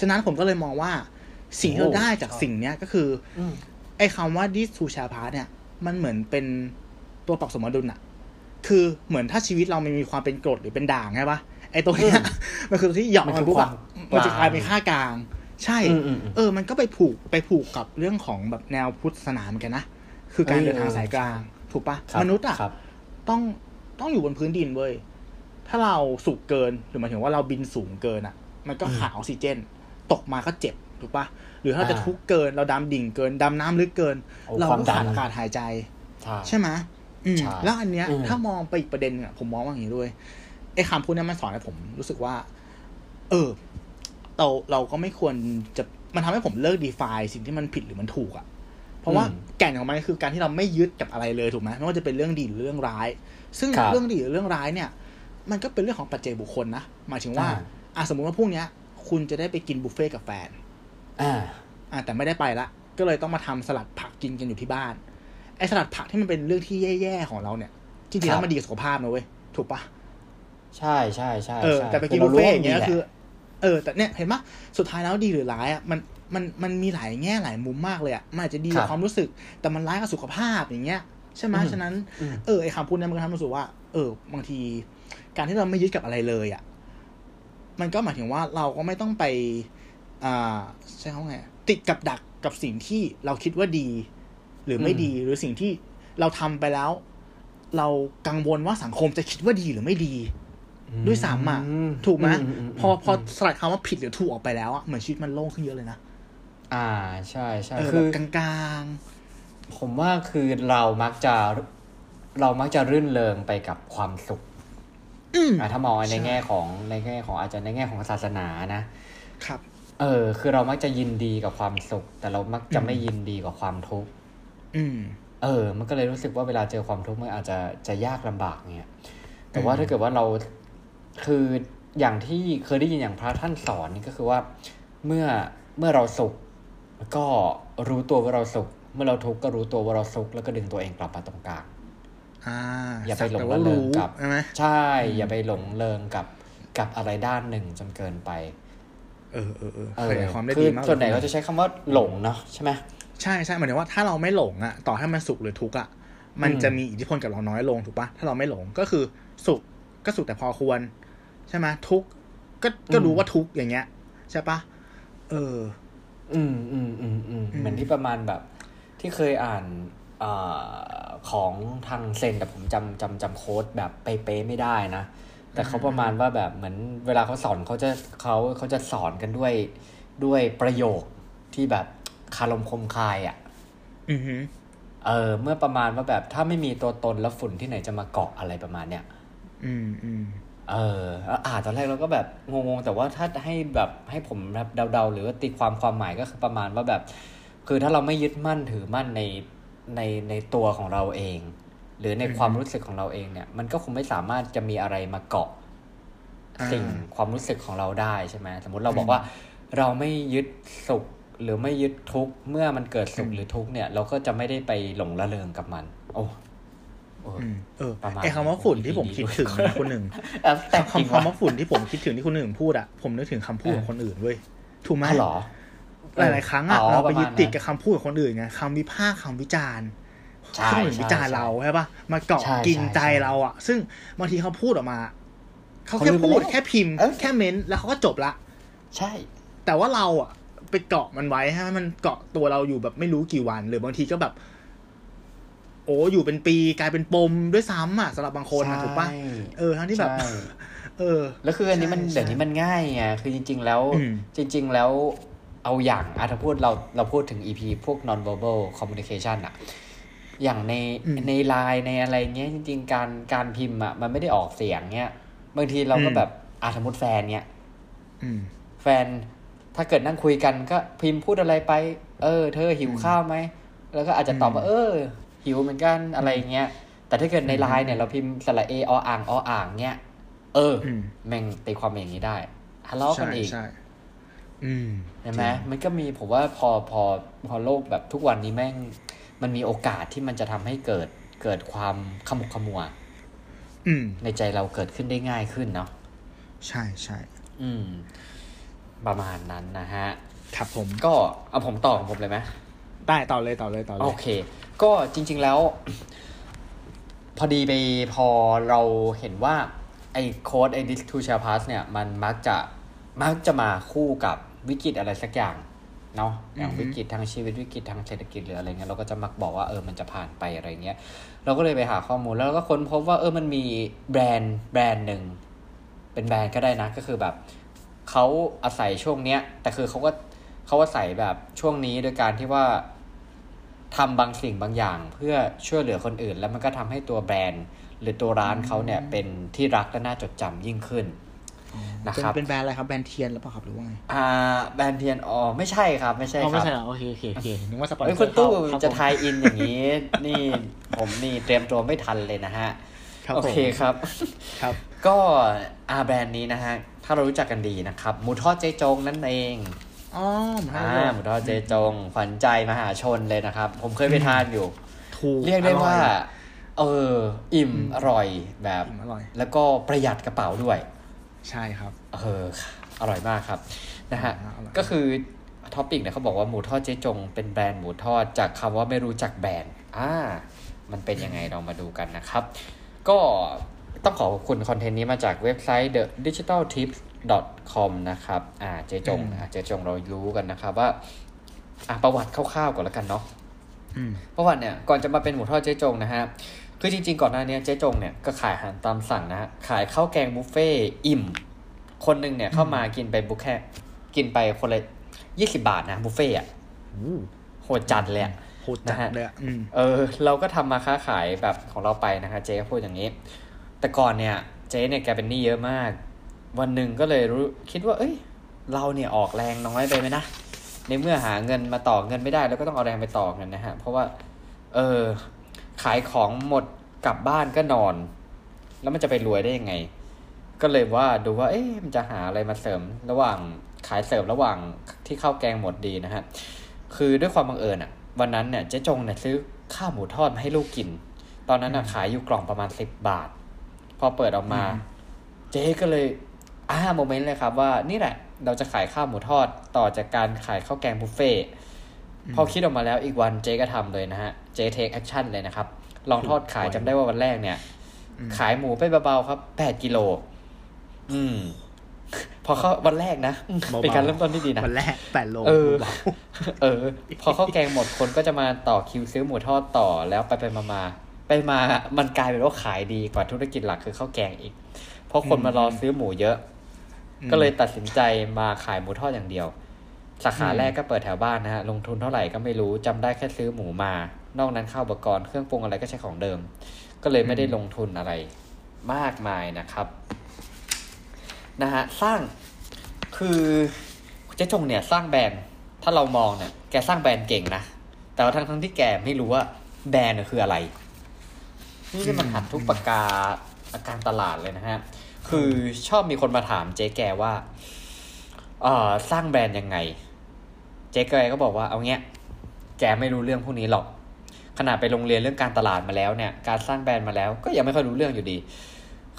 ฉะนั้นผมก็เลยมองว่า สิ่งที่เราได้จากสิ่งเนี้ยก็คืออืมไอ้คำว่า this to share part เนี่ย มันเหมือนเป็นตัวปรับสมดุลอะคือเหมือนถ้าชีวิตเรามันมีความเป็นกรดหรือเป็นด่างใช่ปะไอ้ตัวเนี้ยมันคือตัวที่หยอกมันมัคืนอปุ๊บอะความมันจะกลายเป็นกลางค่ากลาง ใช่อืมอืมอืมเออ มันก็ไปผูกไปผูกกับเรื่องของแบบแนวพุทธศาสนาเหมือนกันนะ คือการเออเดินทางสายกลาง ถูกปะครับมนุษย์อะครับต้องต้องอยู่บนพื้นดินเว้ย ถ้าเราสูงเกินหรือหมายถึงว่าเราบินสูงเกินอะมันก็ขาดออกซิเจน ตกมาก็เจ็บ ถูกปะ หรือถ้าเราจะอ่าทุกข์เกินเราดำดิ่งเกินดำน้ำลึกเกินโอ้เราความก็ดัขาดนอากาศหายใจ ใช่ใช่ไหมอืมใช่แล้วอันเนี้ยอืมถ้ามองไปอีกประเด็นนึงอะผมมองว่าอย่างนี้ด้วยไอ้คำพูดเนี้ยมันสอนให้ผมรู้สึกว่า เออ เราเราก็ไม่ควรจะมันทำให้ผมเลิก define สิ่งที่มันผิดหรือมันถูกอะ เพราะว่าอืมแก่นของมันคือการที่เราไม่ยึดกับอะไรเลยถูกไหมไม่ว่าจะเป็นเรื่องดีหรือเรื่องร้าย ซึ่งครับเรื่องดีหรือเรื่องร้ายเนี่ย มันก็เป็นเรื่องของปัจเจกบุคคลนะหมายถึงว่าอ่าอะสมมุติว่าพรุ่งเนี้ยคุณจะได้ไปกินบุฟเฟ่ต์กับแฟน อ่า อะแต่ไม่ได้ไปละ ก็เลยต้องมาทำสลัดผักกินกันอยู่ที่บ้าน ไอ้สลัดผักที่มันเป็นเรื่องที่แย่ๆของเราเนี่ย จริงๆครัแล้บวมันดีกับสุขภาพนะเว้ย ถูกปะใช่ใช่ใช่เออใช่แต่ไปกินคืบุฟเฟ่ต์อย่างเงี้ยรก็รู้คือว่มันดีแหละเออ แต่เนี่ยเห็นปะสุดท้ายแล้วดีหรือร้ายอะ มัน มัน มันมีหลายแง่หลายมุมมากเลยอะ มันอาจจะดีครักับบความรู้สึก แต่มันร้ายกับสุขภาพอย่างเงี้ย ใช่ไหมอืมฉะนั้นอืมเออ ไอ้คำพูดเนี้มันก็ทำให้รู้สึกว่า เออ บางที การที่เราไม่ยึดกับอะไรเลยอะ มันก็หมายถึงว่าเราก็ไม่ต้องไป อ่าใช่เขาไงติดกับดักกับสิ่งที่เราคิดว่าดี หรือไม่อืมดีหรือสิ่งที่เราทำไปแล้ว เรากังวลว่าสังคมจะคิดว่าดีหรือไม่ดี ด้วยซ้ำอะมถูกไหมอืมพอพอสลัดคำว่าผิดหรือถูกออกไปแล้วอะเหมือนชีวิตมันโล่งขึ้นเยอะเลยนะอ่าใช่ใช่เออคืแบอบกลางผมว่าคือเรามักจะเรามักจะรื่นเริงไปกับความสุขๆอืมอะถ้ามองในใช่แง่ของในแง่ของอาจจะในแง่ของศาสนานะครับ เออ คือเรามักจะยินดีกับความสุข แต่เรามักจะอืมไม่ยินดีกับความทุกข์อืมเออ มันก็เลยรู้สึกว่าเวลาเจอความทุกข์มันอาจจะจะยากลำบากเงี้ยแต่ว่าอืมถ้าเกิดว่าเราคืออย่างที่เคยได้ยินอย่างพระท่านสอนนี่ก็คือว่าเมื่อเมื่อเราสุขก็รู้ตัวว่าเราสุข เมื่อเราทุกข์ก็รู้ตัวว่าเราสุขแล้วก็ดึงตัวเองกลับมาตรงกลางอ่าอย่าไปหลงสักแต่ว่าระเริงรู้กับใช่ไหมใช่ อย่าไปหลงเริงกับกับอะไรด้านหนึ่งจนเกินไป เออเออเออเอขอยายความได้คืดีอมากส่วนใหญ่ลยเขาจะใช้คำว่าหลงเนาะใช่ไหมใช่ใช่หมายถึงว่าถ้าเราไม่หลงอะต่อให้มันสุขหรือทุกข์อะมันอืมจะมีอิทธิพลกับเราน้อยลงถูกปะถ้าเราไม่หลงก็คือสุขก็สุขแต่พอควร ใช่ไหมทุกข์ก็ก็รู้ว่าทุกข์อย่างเงี้ย ใช่ปะเออ อืมอืมอืมอืมอืมเหมือนที่ประมาณแบบ ที่เคยอ่านอ่าของทางเซนแต่ผมจำจำจำโค้ดแบบเป๊ะๆไม่ได้นะ แต่เขาประมาณว่าแบบเหมือนเวลาเขาสอนเขาจะเขาเขาจะสอนกันด้วยด้วยประโยคที่แบบคารมคมคายอะ่ะอือฮึเออ เมื่อประมาณว่าแบบถ้าไม่มีตัวตนแล้วฝุ่นที่ไหนจะมาเกาะอะไรประมาณเนี้ยอืมอืมเออแล้วอ่านตอนแรกเราก็แบบงงๆแต่ว่าถ้าให้แบบให้ผมแบบเดาๆ หรือว่าตีความความหมายก็คือประมาณว่าแบบ คือถ้าเราไม่ยึดมั่นถือมั่นในในในตัวของเราเอง หรือในอืมความรู้สึกของเราเองเนี่ย มันก็คงไม่สามารถจะมีอะไรมาเกาะอ่าสิ่งความรู้สึกของเราได้ใช่ไหมสมมติเราบออืกมว่า เราไม่ยึดสุขหรือไม่ยึดทุกข์เมื่อมันเกิดสุขอืมหรือทุกข์เนี่ย เราก็จะไม่ได้ไปหลงระเริงกับมัน โอ้โอ้อืมเออประมาณไอคำว่าฝุ่นที่ผมคิดถึงนะคนหนึ่งแอบแต่จริงคำว่ะคำว่าฝุ่นที่ผมคิดถึงที่คนอื่นพูดอะผมนึกถึงคำพูดของคนอื่นเว้ยถูกไหมอ้าวเหรอหลายๆครั้งอะอ๋อเราไปประมาณยึดติดนั้นกับคำพูดของคนอื่นไงคำวิพากษ์คำวิจารณ์ ใช่คนอื่นวิจารณ์ใช่เราใช่ปะมาเกาะใช่กินใช่ใจใช่เราอะซึ่งบางทีเขาพูดออกมาเขาเขาแค่ลืมไปพูดแล้วแค่พิมพ์เออแค่เม้นต์แล้วเขาก็จบละ ใช่ แต่ว่าเราอะไปเกาะมันไว้ให้มันเกาะตัวเราอยู่แบบไม่รู้กี่วัน หรือบางทีก็แบบ โอ้อยู่เป็นปีกลายเป็นปมด้วยซ้ำอะสำหรับบางคนอะถูกปะใช่เออทั้งที่แบบใช่เออ แล้วคืออันนี้มันใช่เดี๋ยวนี้มันง่ายไงคือจริง ๆ แล้วอืมจริง ๆ แล้วเอาอย่างอะถ้าพูดเราเราพูดถึง EP พวก non verbal communication อะ อย่างในอืมในไลน์ในอะไรเงี้ยจริง ๆ การการพิมพ์อะมันไม่ได้ออกเสียงเงี้ยบางทีเราก็อืมแบบอะสมมติแฟนเนี้ยอืมแฟนถ้าเกิดนั่งคุยกันก็พิมพ์พูดอะไรไป เออ เธอหิวข้าวไหมแล้วก็อาจจะตอบว่าอืมเออ หิวเหมือนกันอะไรเงี้ยแต่ถ้าเกิดในไลน์เนี่ยเราพิมพ์สระเอออ่างออ่างเงี้ยเอออมแม่งตีความอย่างนี้ได้ทะเลาะกันอีกใช่อืมใช่ไหมมันก็มีผมว่าพอพอพอโลกแบบทุกวันนี้แม่ง มันมีโอกาสที่มันจะทำให้เกิดเกิดความขมุกขมัวอืมในใจเราเกิดขึ้นได้ง่ายขึ้นเนาะใช่ใช่อืม ประมาณนั้นนะฮะครับผมก็เอาผมต่อของผมเลยไหมได้ต่อเลยต่อเลยต่อเลโอยเค ก็จริง ๆแล้ว พอดีไปพอเราเห็นว่า ไอ้โค้ดไอ้ this to shall pass เนี่ย มันมักจะมักจะมาคู่กับวิกฤตอะไรสักอย่าง เนาะอย่างอือฮึวิกฤตทางชีวิตวิกฤตทางเศรษฐกิจหรืออะไรเงี้ยเราก็จะมักบอกว่าเออมันจะผ่านไปอะไรเงี้ยเราก็เลยไปหาข้อมูลแล้วเราก็ค้นพบว่าเออมันมีแบรนด์แบรนด์หนึ่งเป็นแบรนด์ก็ได้นะก็คือแบบเขาอาศัยช่วงเนี้ยแต่คือเขาก็เขาอาศัยแบบช่วงนี้โดยการที่ว่าทำบางสิ่งบางอย่างเพื่อช่วยเหลือคนอื่น แล้วมันก็ทำให้ตัวแบรนด์ หรือตัวร้านเขาเนี่ยเป็นที่รักและน่าจดจำยิ่งขึ้น นะเป็นครับเป็นแบรนด์อะไรครับแบรนด์เทียนหรือเปล่าครับหรือว่าไงอ่าแบรนด์เทียนอ๋อไม่ใช่ครับไม่ใช่อ๋อคไม่รับใช่เหรอโอเคโอเคโอเคนึกว่าสปอนเซอเอ้ยร์คุณตู้เข้าจะครับผม tie-in อย่างนี้ นี่ผมนี่เตรียมตัวไม่ทันเลยนะฮะครับโอผมเคครับครับ ก็อาแบรนด์นี้นะฮะถ้าเรารู้จักกันดีนะครับหมูทอดเจ๊จงนั่นเองอ๋อหมูทอดอ่าหมูทอดเจ๊จงขวัญใจมหาชนเลยนะครับ ผมเคยไปทานอยู่ถูกเรียกได้ว่าออเออ อิ่มอร่อยแบบอิ่มอร่อยแล้วก็ประหยัดกระเป๋าด้วย ใช่ครับ เอออร่อยมากครับนะฮะอร่อยก็คือ topic เนี่ยเขาบอกว่าหมูทอดเจ๊จงเป็นแบรนด์หมูทอดจากคำว่าไม่รู้จักแบรนด์อ่ามันเป็นยังไงเรามาดูกันนะครับ ก็ต้องขอขอบคุณ content นี้มาจากเว็บไซต์ the digital tips com นะครับอ่าเจ๊จงอืมอ่าเจ๊จงเรารู้กันนะครับว่าอะประวัติคร่าวๆก่อนแล้วกันเนาะอืมประวัติเนี่ยก่อนจะมาเป็นหมูทอดเจ๊จงนะฮะ คือจริงๆ ก่อนหน้านี้เจ๊จงเนี่ยก็ขายอาหารตามสั่งนะฮะ ขายข้าวแกงบุฟเฟ่ต์อิ่ม คนหนึ่งเนี่ยเข้ามากินไปบุฟแค่กินไปคนละยี่สิบาทนะบุฟเฟ่ต์อะโอ้โหดจัดเลยอะโหดจัดนะฮะเลยอะอืมเออ เราก็ทำมาค้าขายแบบของเราไปนะคะเจ๊ก็พูดอย่างนี้ แต่ก่อนเนี่ยเจ๊เนี่ยแกเป็นหนี้เยอะมาก วันหนึ่งก็เลยรู้คิดว่า เอ้ย เราเนี่ยออกแรงน้อยไปไหมนะในเมื่อหาเงินมาต่อเงินไม่ได้ แล้วก็ต้องเอาแรงไปต่อเงินนะฮะ เพราะว่า เออ ขายของหมดกลับบ้านก็นอน แล้วมันจะไปรวยได้ยังไง ก็เลยว่าดูว่า เอ๊ะมันจะหาอะไรมาเสริมระหว่างขายเสริมระหว่างที่ข้าวแกงหมดดีนะฮะคือด้วยความบังเอิญอะวันนั้นเนี่ยเจ๊จงเนี่ยซื้อข้าวหมูทอดมาให้ลูกกิน ตอนนั้นน่ะขายอยู่กล่องประมาณสิบบาท พอเปิดออกมาอืมเจ๊ก็เลย aha moment เลยครับว่านี่แหละ เราจะขายข้าวหมูทอดต่อจากการขายข้าวแกงบุฟเฟ่ต์ พอคิดออกมาแล้วอีกวันเจ๊ก็ทำเลยนะฮะ เจ๊ take action เลยนะครับ ลองทอดขายจำได้ว่าวันแรกเนี่ยอืมขายหมูไปเบาๆครับแปดกิโล อืม พอเข้าวันแรกนะอืมเบาๆเป็นการเริ่มต้นที่ดีนะ วันแรกแปดโล เออเบาเออ พอข้าวแกงหมดคนก็จะมาต่อคิวซื้อหมูทอดต่อแล้วไปไปมามาไปมา มันกลายเป็นว่าขายดีกว่าธุรกิจหลักคือข้าวแกงอีก เพราะคนมารอซื้อหมูเยอะอืมก็เลยตัดสินใจมาขายหมูทอดอย่างเดียว สาขาอืมแรกก็เปิดแถวบ้านนะฮะลงทุนเท่าไหร่ก็ไม่รู้จำได้แค่ซื้อหมูมา นอกนั้นข้าวอุปกรณ์เครื่องปรุงอะไรก็ใช้ของเดิม ก็เลยไม่ได้ลงทุนอะไรมากมายนะครับนะฮะสร้างคือเจ๊จงเนี่ยสร้างแบรนด์ถ้าเรามองเนี่ยแกสร้างแบรนด์เก่งนะแต่ว่าทั้งทั้งๆที่แกไม่รู้ว่าแบรนด์เนี่ยคืออะไร นี่มันหัดทุกประกาอาการตลาดเลยนะฮะคือชอบมีคนมาถามเจ๊แกว่าเอ่อสร้างแบรนด์ยังไง เจ๊แกก็บอกว่าเอาเงี้ยแกไม่รู้เรื่องพวกนี้หรอกขนาดไปโรงเรียนเรื่องการตลาดมาแล้วเนี่ย การสร้างแบรนด์มาแล้ว ก็ยังไม่ค่อยรู้เรื่องอยู่ดี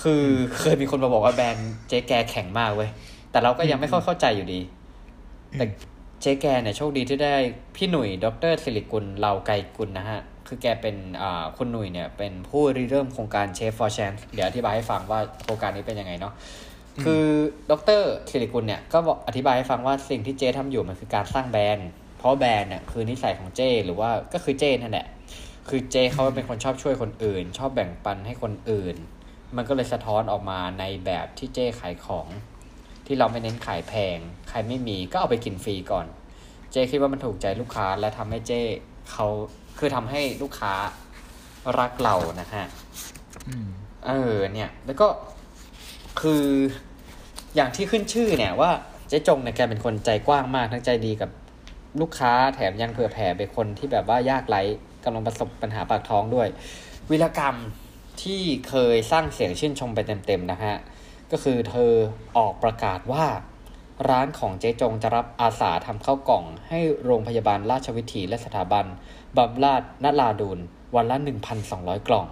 คือเคยมีคนมาบอกว่าแบรนด์เจ๊แกแข็งมากเว้ย แต่เราก็ยังไม่ค่อยเข้าใจอยู่ดี แต่เจ๊แกเนี่ยโชคดีที่ได้พี่หนุ่ย ดรสิริกุลเหล่าไกกุลนะฮะ คือแกเป็นอ่าคุณหนุ่ยเนี่ยเป็นผู้ริเริ่มโครงการเชฟ for chance เดี๋ยวอธิบายให้ฟังว่าโครงการนี้เป็นยังไงเนาะ คือดรสิริกุลเนี่ยก็บอกอธิบายให้ฟังว่าสิ่งที่เจ๊ทำอยู่มันคือการสร้างแบรนด์ เพราะแบรนด์เนี่ยคือนิสัยของเจ้หรือว่าก็คือเจ้นั่นแหละ คือเจ้เขาเป็นคนชอบช่วยคนอื่น ชอบแบ่งปันให้คนอื่น มันก็เลยสะท้อนออกมาในแบบที่เจ้ขายของ ที่เราไม่เน้นขายแพง ใครไม่มีก็เอาไปกินฟรีก่อน เจ้คิดว่ามันถูกใจลูกค้าและทำให้เจ้เขาคือทำให้ลูกค้ารักเรานะฮะอืมเออเนี่ย แล้วก็ คืออย่างที่ขึ้นชื่อเนี่ยว่าเจ๊จงเนี่ยแกเป็นคนใจกว้างมากทั้งใจดีกับลูกค้าแถมยังเผื่อแผ่ไปคนที่แบบว่ายากไร้กำลังประสบปัญหาปากท้องด้วย วิรกรรมที่เคยสร้างเสียงชื่นชมไปเต็มๆนะฮะ ก็คือเธอออกประกาศว่าร้านของเจ๊จงจะรับอาสาทำข้าวกล่อง ให้โรงพยาบาลราชวิถีและสถาบันบำราศนราดูนวันละ 1,200 กล่อง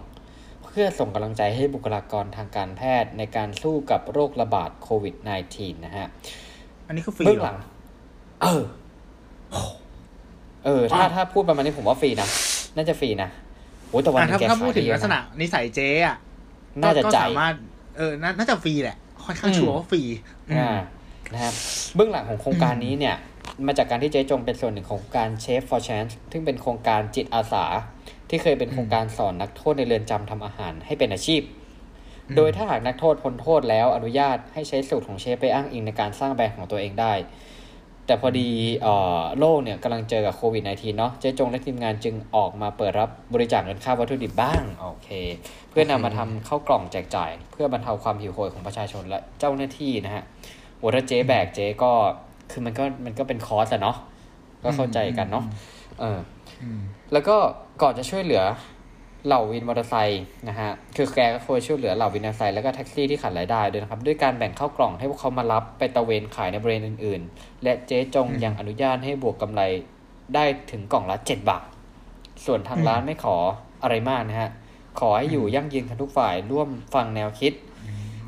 พื่อส่งกำลังใจให้บุคลากรทางการแพทย์ในการสู้กับโรคระบาดโควิด -19 นะฮะ อันนี้คือฟรีเบื้องเหหรลัองเออ เออ ถ้าถ้าพูดประมาณนี้ผมว่าฟรีนะ น่าจะฟรีนะโอ้แต่วันอะนี้ถ้าแกถ้าขาพูดยถึดีงอะลักษณะนะนิสัยเจ๊อะน่าจะก็จ่ายสามารถเออน่าน่าจะฟรีแหละ ค่อนข้างชัวร์ว่าฟรีอืมอ่า นะครับเบื้องหลังของโครงการนี้เนี่ย มาจากการที่เจ๊จงเป็นส่วนหนึ่งของโครงการ Chef for Chance ซึ่งเป็นโครงการจิตอาสา ที่เคยเป็นโครงการสอนนักโทษในเรือนจำทำอาหารให้เป็นอาชีพ โดยถ้าหากนักโทษพ้นโทษแล้วอนุญาตให้ใช้สูตรของเชฟไปอ้างอิงในการสร้างแบรนด์ของตัวเองได้ แต่พอดีเอ่อโลกเนี่ยกำลังเจอกับโควิด -19 เนาะ เจ๊จงและทีมงานจึงออกมาเปิดรับบริจาคเงินค่าวัตถุดิบบ้าง โอเค เพื่อนำมาทำข้าวกล่องแจกจ่าย เพื่อบรรเทาความหิวโหยของประชาชนและเจ้าหน้าที่นะฮะโหถ้าเจ๊แบกเจ๊ก็คือมันก็มันก็เป็นคอสอะเนาะ ก็เข้าใจกันเนาะ เอออืม แล้วก็ก่อนจะช่วยเหลือเหล่าวินมอเตอร์ไซค์นะฮะ คือแกก็คอยช่วยเหลือเหล่าวินมอเตอร์ไซค์แล้วก็แท็กซี่ที่ขาดรายได้ด้วยนะครับ ด้วยการแบ่งข้าวกล่องให้พวกเขามารับไปตระเวนขายในบริเวณอื่น ๆ และเจ๊จงยังอนุญาตให้บวกกำไรได้ถึงกล่องละเจ็ดบาท ส่วนทางร้านไม่ขออะไรมากนะฮะ ขอให้อยู่ยั่งยืนกันทุกฝ่ายร่วมฟังแนวคิด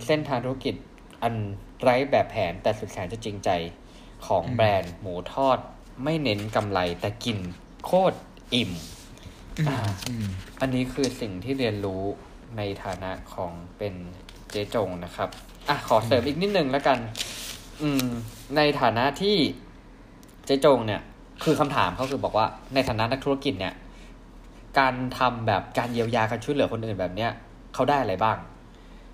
เส้นทางธุรกิจอันไร้แบบแผนแต่สุดแสนจะจริงใจของแบรนด์หมูทอด ไม่เน้นกำไรแต่กิน โคตรอิ่มอ่าอืมอันนี้คือสิ่งที่เรียนรู้ในฐานะของเป็นเจ๊จงนะครับ อะขอเสริมอีกนิดนึงแล้วกัน อืม ในฐานะที่เจ๊จงเนี่ย คือคำถามเขาคือบอกว่าในฐานะนักธุรกิจเนี่ย การทำแบบการเยียวยาการช่วยเหลือคนอื่นแบบเนี้ยเขาได้อะไรบ้าง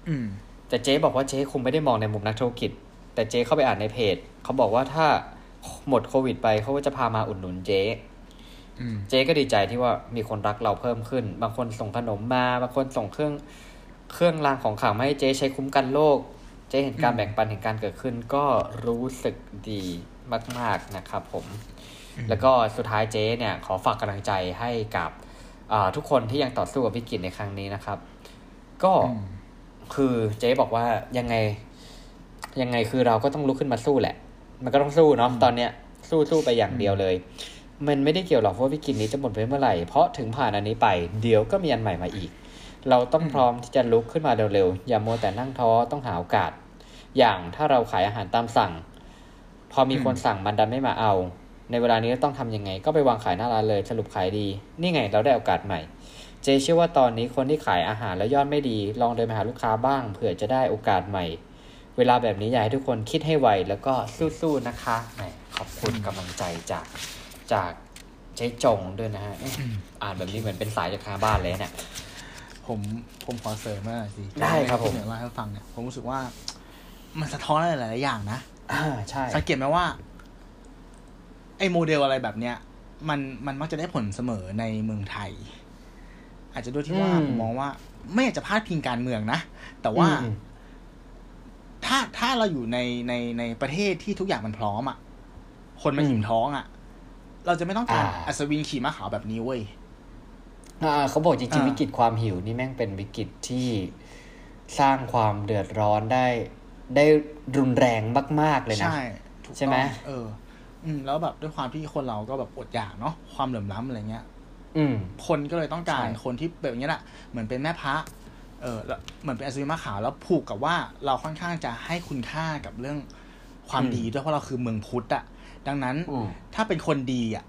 อืม แต่เจ๊บอกว่าเจ๊คงไม่ได้มองในมุมนักธุรกิจ แต่เจ๊เข้าไปอ่านในเพจเขาบอกว่าถ้าหมดโควิดไปเขาก็จะพามาอุดหนุนเจ๊อืม เจ๊ก็ดีใจที่ว่ามีคนรักเราเพิ่มขึ้น บางคนส่งขนมมา บางคนส่งเครื่องเครื่องรางของขลังมาให้เจ๊ใช้คุ้มกันโรคเจ๊เห็นการอืมแบ่งปันเห็นการเกิดขึ้น ก็รู้สึกดีมาก ๆนะครับผม แล้วก็สุดท้ายเจ๊เนี่ยขอฝากกำลังใจให้กับอ่าทุกคนที่ยังต่อสู้กับวิกฤตในครั้งนี้นะครับ ก็อืมคือเจ๊บอกว่ายังไง ยังไงคือเราก็ต้องลุกขึ้นมาสู้แหละ มันก็ต้องสู้เนาะตอนเนี้ยสู้สู้ไปอย่างเดียวเลย มันไม่ได้เกี่ยวหรอกว่าวิกฤตนี้จะหมดไปเมื่อไหร่ เพราะถึงผ่านอันนี้ไป เดี๋ยวก็มีอันใหม่มาอีก เราต้องพร้อมที่จะลุกขึ้นมาเร็วๆ อย่ามัวแต่นั่งท้อ ต้องหาโอกาส อย่างถ้าเราขายอาหารตามสั่ง พอมีคนสั่งมันดันไม่มาเอา ในเวลานี้ต้องทำยังไง ก็ไปวางขายหน้าร้านเลย สรุปขายดี นี่ไงเราได้โอกาสใหม่ เจเชื่อว่าตอนนี้คนที่ขายอาหารแล้วยอดไม่ดี ลองเดินไปหาลูกค้าบ้าง เผื่อจะได้โอกาสใหม่ เวลาแบบนี้อยากให้ทุกคนคิดให้ไวแล้วก็สู้ๆนะคะขอบคุณกำลังใจจาก จากเจ๊จงด้วยนะฮะเอ๊ะอ่านแบบนี้เหมือนเป็นสายจากทางบ้านเลยเนี่ย ผมผมขอเสริมมาหน่อยสิได้ครับผมที่เนี่ยเล่าให้ฟังเนี่ย ผมรู้สึกว่า มันสะท้อนอะไรหลายๆอย่างนะอ่าใช่ สังเกตไหมว่า ไอ้โมเดลอะไรแบบเนี้ย มันมันมักจะได้ผลเสมอในเมืองไทย อาจจะด้วยที่ว่าผมมองว่า ไม่อยากจะพาดพิงการเมืองนะ แต่ว่าอืมถ้าถ้าเราอยู่ในในในประเทศที่ทุกอย่างมันพร้อมอะคนมันอืมหิวท้องอะ เราจะไม่ต้องการอ่าอัศวินขี่ม้าขาวแบบนี้เว้ยอ่าเขาบอกจริงๆอ่าวิกฤตความหิวนี่แม่งเป็นวิกฤตที่สร้างความเดือดร้อนได้ได้รุนแรงมาก ๆ เลยนะ ใช่ถูกใช่ไหมต้องเออ อืม แล้วแบบด้วยความที่คนเราก็แบบอดอยากเนาะความเหลื่อมล้ำอะไรเงี้ย อืม คนก็เลยต้องการใช่คนที่แบบนี้แหละเหมือนเป็นแม่พระเออแล้วเหมือนเป็นอัศวินม้าขาวแล้วผูกกับว่าเราค่อนข้างจะให้คุณค่ากับเรื่องความดีด้วยเพราะเราคือเมืองพุทธอะ ดังนั้นอืมถ้าเป็นคนดีอะ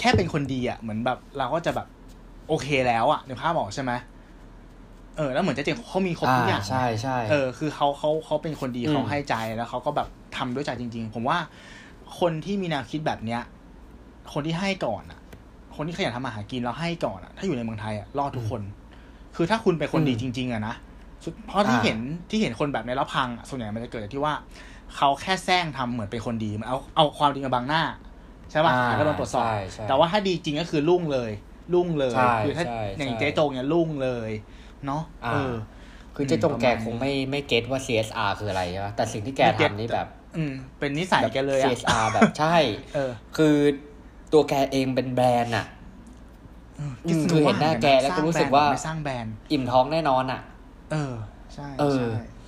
แค่เป็นคนดีอะเหมือนแบบ เราก็จะแบบ โอเคแล้วอะนึกภาพออกใช่ไหมเออแล้วเหมือนเจ๊เจงเขามีครบทุกอย่างใช่ใช่เออคือเขาเขาเขาเป็นคนดีอืมเขาให้ใจแล้วเขาก็แบบทำด้วยใจจริง ๆ ผมว่า คนที่มีแนวคิดแบบเนี้ย คนที่ให้ก่อนอะ คนที่ขยันทำมาหากินแล้วให้ก่อนอะ ถ้าอยู่ในเมืองไทยอะรอดทุกคน คือถ้าคุณเป็นคนดีจริง ๆอะนะสุดเพราะที่อ่าเห็นที่เห็นคนแบบในแล้วพังอะส่วนใหญ่มันจะเกิดจากที่ว่า เขาแค่แซงทำเหมือนเป็นคนดีมันเอาเอาความดีมาบังหน้า ใช่ป่ะอ่าแล้วก็โดนตรวจสอบใช่ใช่แต่ว่าถ้าดีจริงก็คือรุ่งเลยรุ่งเลยใช่คือถ้าใช่อย่างใช่เจ๊โจงเนี่ยรุ่งเลยเนาะอ่าเออ คือเจ๊จงแกประมาณนี้คงไม่ไม่เก็ตว่า CSR คืออะไรใช่ไหมแต่สิ่งที่แกไม่เก็ตทำนี่แบบ อืม เป็นนิสัยแกเลยอะ CSR แบบใช่ เออ คือตัวแกเองเป็นแบรนด์อะอืมคือเห็นหน้าแกแล้วก็รู้สึกว่าไม่สร้างแบรนด์อิ่มท้องแน่นอนอะเออ ใช่เออใช่อืม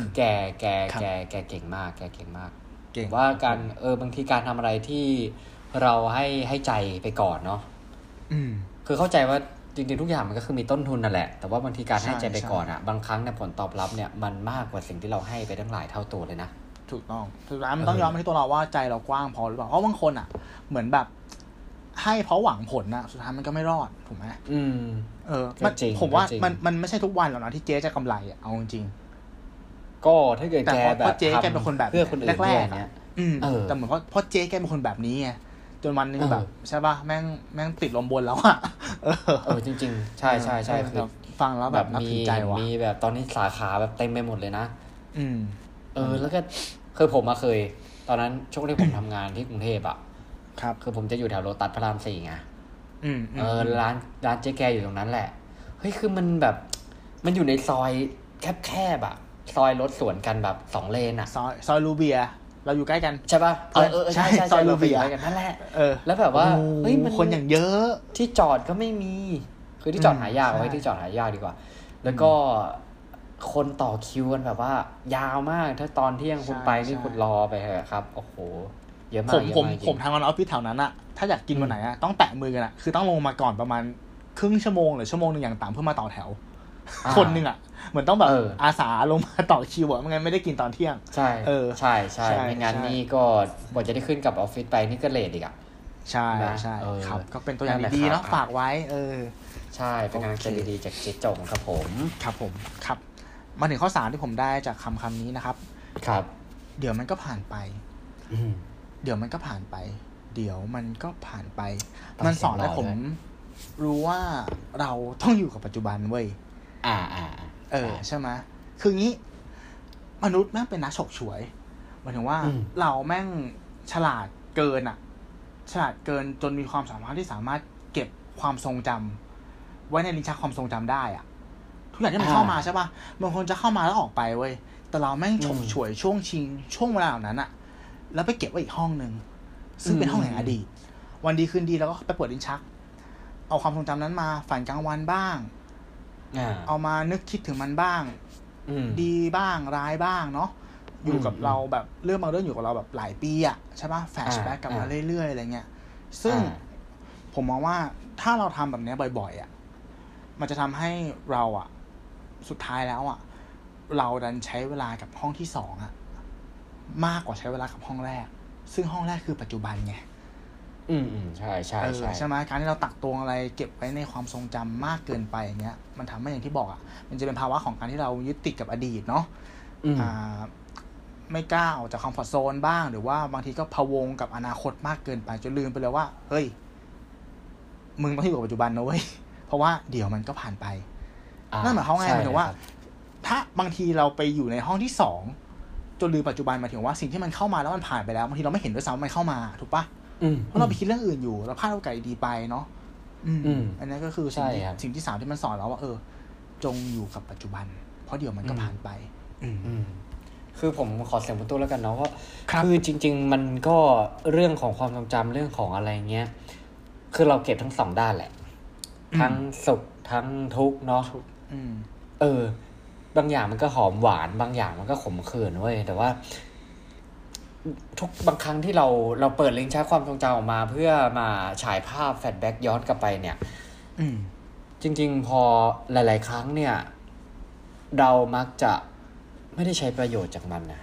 คือแกแกครับแกแกเก่งมาก แกเก่งมากเก่งว่าการเออบางทีการทำอะไรที่เราให้ให้ใจไปก่อนเนาะอืมคือเข้าใจว่าจริงๆทุกอย่างมันก็คือมีต้นทุนนั่นแหละ แต่ว่าบางทีการให้ใจไปใช่ก่อนอะบางครั้งเนี่ยผลตอบรับเนี่ยมันมากกว่าสิ่งที่เราให้ไปตั้งหลายเท่าตัวเลยนะถูกต้องสุดท้ายมันต้องยอมให้ตัวเราว่าใจเรากว้างพอหรือเปล่าเพราะบางคนอะเหมือนแบบ ให้เพราะหวังผลนะสุดท้ายมันก็ไม่รอดถูกไหมอืม เออมันก็จริงผมว่าก็จริงมันมันไม่ใช่ทุกวันหรอกนะที่เจ๊จะกำไรอะเอาจริง ก็ถ้าเกิดแต่แกเพราะแบเพบราะเจ๊แกเป็นคนแบบเพื่อคนอื่นแรด้วยกๆอะเนี่ยๆอืมเออแต่เหมือนเพราะเพราะเจ๊แกเป็นคนแบบนี้ไงจนวันหนึงเออแบบใช่ป่ะแม่งแม่งติดลมบนแล้วอะเออเออจริง ๆ ใช่ใช่ใช่คือแบบฟังแล้วแบแบบบนับมีถือใจว่ะมีแบบตอนนี้สาขาแบบเต็มไปหมดเลยนะอืม เออ แล้วก็คือผมมาเคย ตอนนั้นช่วงที่ผมทำงานที่กรุงเทพอะครับ คือผมจะอยู่แถวโลตัสพระรามสี่ไงอืมเออร้านร้านเจ๊แกอยู่ตรงนั้นแหละเฮ้ยคือมันแบบ มันอยู่ในซอยแคบๆอะ ซอยรถสวนกันแบบสองเลนอะซอยซอยลูเบีย เราอยู่ใกล้กัน ใช่ป่ะเออเออเออใช่ใช่ใช่ซอยใช่ลูเราเบีไปยกันนั่นแหละเออแล้วแบบว่าโอ้เฮ้ยมันคนอย่างเยอะ ที่จอดก็ไม่มี คือที่จอดหายากอืมเอาไว้ใช่ที่จอดหายากดีกว่า แล้วก็คนต่อคิวกันแบบว่า ยาวมากถ้าตอนเที่ยงคุณไปนี่คุณรอไปเถอะครับโอ้โหเยอะมาผกมเยอะผมมากจริงผมทำงานออฟฟิศแถวนั้นอะถ้าอยากกินวันไหนอะต้องแตะมือกันอะคือต้องลงมาก่อนประมาณครึ่งชั่วโมงหรือชั่วโมงหนึ่งอย่างต่ำเพื่อมาต่อแถวอ่าคนหนึ่งอะ เหมือนต้องแบบเอออาสาลงมาต่อคิวอะไม่งั้นไม่ได้กินตอนเที่ยง ใช่เออใช่ใช่ใช่ไม่งั้นใช่นี่ก็กว่าจะได้ขึ้นกับออฟฟิศไปนี่ก็เลทอีกอะใช่นะใช่เออครับ ก็เป็นตัวอย่างนั่นแหละดีๆเนาะครับฝากไว้ เออ ใช่เป็นกำลังใจโอเคดีๆจากเจ๊จงครับผม ครับผมครับ มาถึงข้อสามที่ผมได้จากคำคำนี้นะครับ ครับ เดี๋ยวมันก็ผ่านไปอืมเดี๋ยวมันก็ผ่านไป เดี๋ยวมันก็ผ่านไปต้องมันสอนให้เสียงหล่อผมด้วยรู้ว่าเราต้องอยู่กับปัจจุบันเว้ยอ่าอ่าอ่า เออใช่ไหมคืองี้ มนุษย์แม่งเป็นนักฉกฉวยหมายถึงว่าอืมเราแม่งฉลาดเกินอะฉลาดเกินจนมีความสามารถที่สามารถเก็บความทรงจำไว้ในลิ้นชักความทรงจำได้อะทุกอย่างที่มันเข้ามาใช่ปะบางคนจะเข้ามาแล้วออกไปเว้ยแต่เราแม่งฉกฉวยช่วงชิง ช่วงเวลาเหล่านั้นอะแล้วไปเก็บไว้อีกห้องหนึ่งซึ่งเป็นห้องแห่งอดีต วันดีคืนดีแล้วก็ไปเปิดลิ้นชัก เอาความทรงจำนั้นมาฝันกลางวันบ้างอ่า เอามานึกคิดถึงมันบ้างอืมดีบ้างร้ายบ้างเนาะอยู่กับอืมเราแบบเรื่องบางเรื่องอยู่กับเราแบบหลายปีอะใช่ปะแฟชแบ็กอ่ากลับมาอ่าเรื่อยๆอะไรเงี้ยซึ่งอ่าผมมองว่าถ้าเราทำแบบเนี้ยบ่อยๆอะมันจะทำให้เราอะสุดท้ายแล้วอะเราดันใช้เวลากับห้องที่สองอะมากกว่าใช้เวลากับห้องแรก ซึ่งห้องแรกคือปัจจุบันไง อืมอืมใช่ใช่เออใช่ใช่ไหมการที่เราตักตวงอะไรเก็บไว้ในความทรงจำมากเกินไปอย่างเงี้ย มันทำให้อย่างที่บอกอะมันจะเป็นภาวะของการที่เรายึดติดกับอดีตเนาะอืมอ่าไม่กล้าออกจากคอมฟอร์ทโซนบ้าง หรือว่าบางทีก็พะวงกับอนาคตมากเกินไปจนลืมไปเลยว่า เฮ้ย มึงต้องอยู่กับปัจจุบันนะเว้ย เพราะว่าเดี๋ยวมันก็ผ่านไปอ่นั่นหมายความว่าไงใช่หมายถึงว่าครับถ้าบางทีเราไปอยู่ในห้องที่สองจนลืมปัจจุบันหมายถึงว่าสิ่งที่มันเข้ามาแล้วมันผ่านไปแล้วบางทีเราไม่เห็นด้วยซ้ำว่ามันเข้ามา ถูกปะอืม เพราะเราไปคิดเรื่องอื่นอยู่เราพลาดโอกาสดีๆไปเนาะอืมอืมอันนั้นก็คือสิ่งที่ใช่ครับสิ่งที่สามที่มันสอนเราว่า เออ จงอยู่กับปัจจุบัน เพราะเดี๋ยวมันก็อืมผ่านไป อืมอืมคือผมขอเสียงประตูแล้วกันเนาะว่าครับคือจริง ๆ มันก็เรื่องของความทรงจำเรื่องของอะไรเงี้ยคือเราเก็บทั้งสองด้านแหละ ทั้งสุขทั้งทุกข์เนาะอืมเออ บางอย่างมันก็หอมหวาน บางอย่างมันก็ขมขื่นเว้ยแต่ว่า ทุกบางครั้งที่เราเราเปิดลิงก์ชักความทรงจำออกมาเพื่อมาฉายภาพแฟลชแบ็กย้อนกลับไปเนี่ยอืมจริง ๆ พอหลาย ๆ ครั้งเนี่ย เรามักจะไม่ได้ใช้ประโยชน์จากมันนะ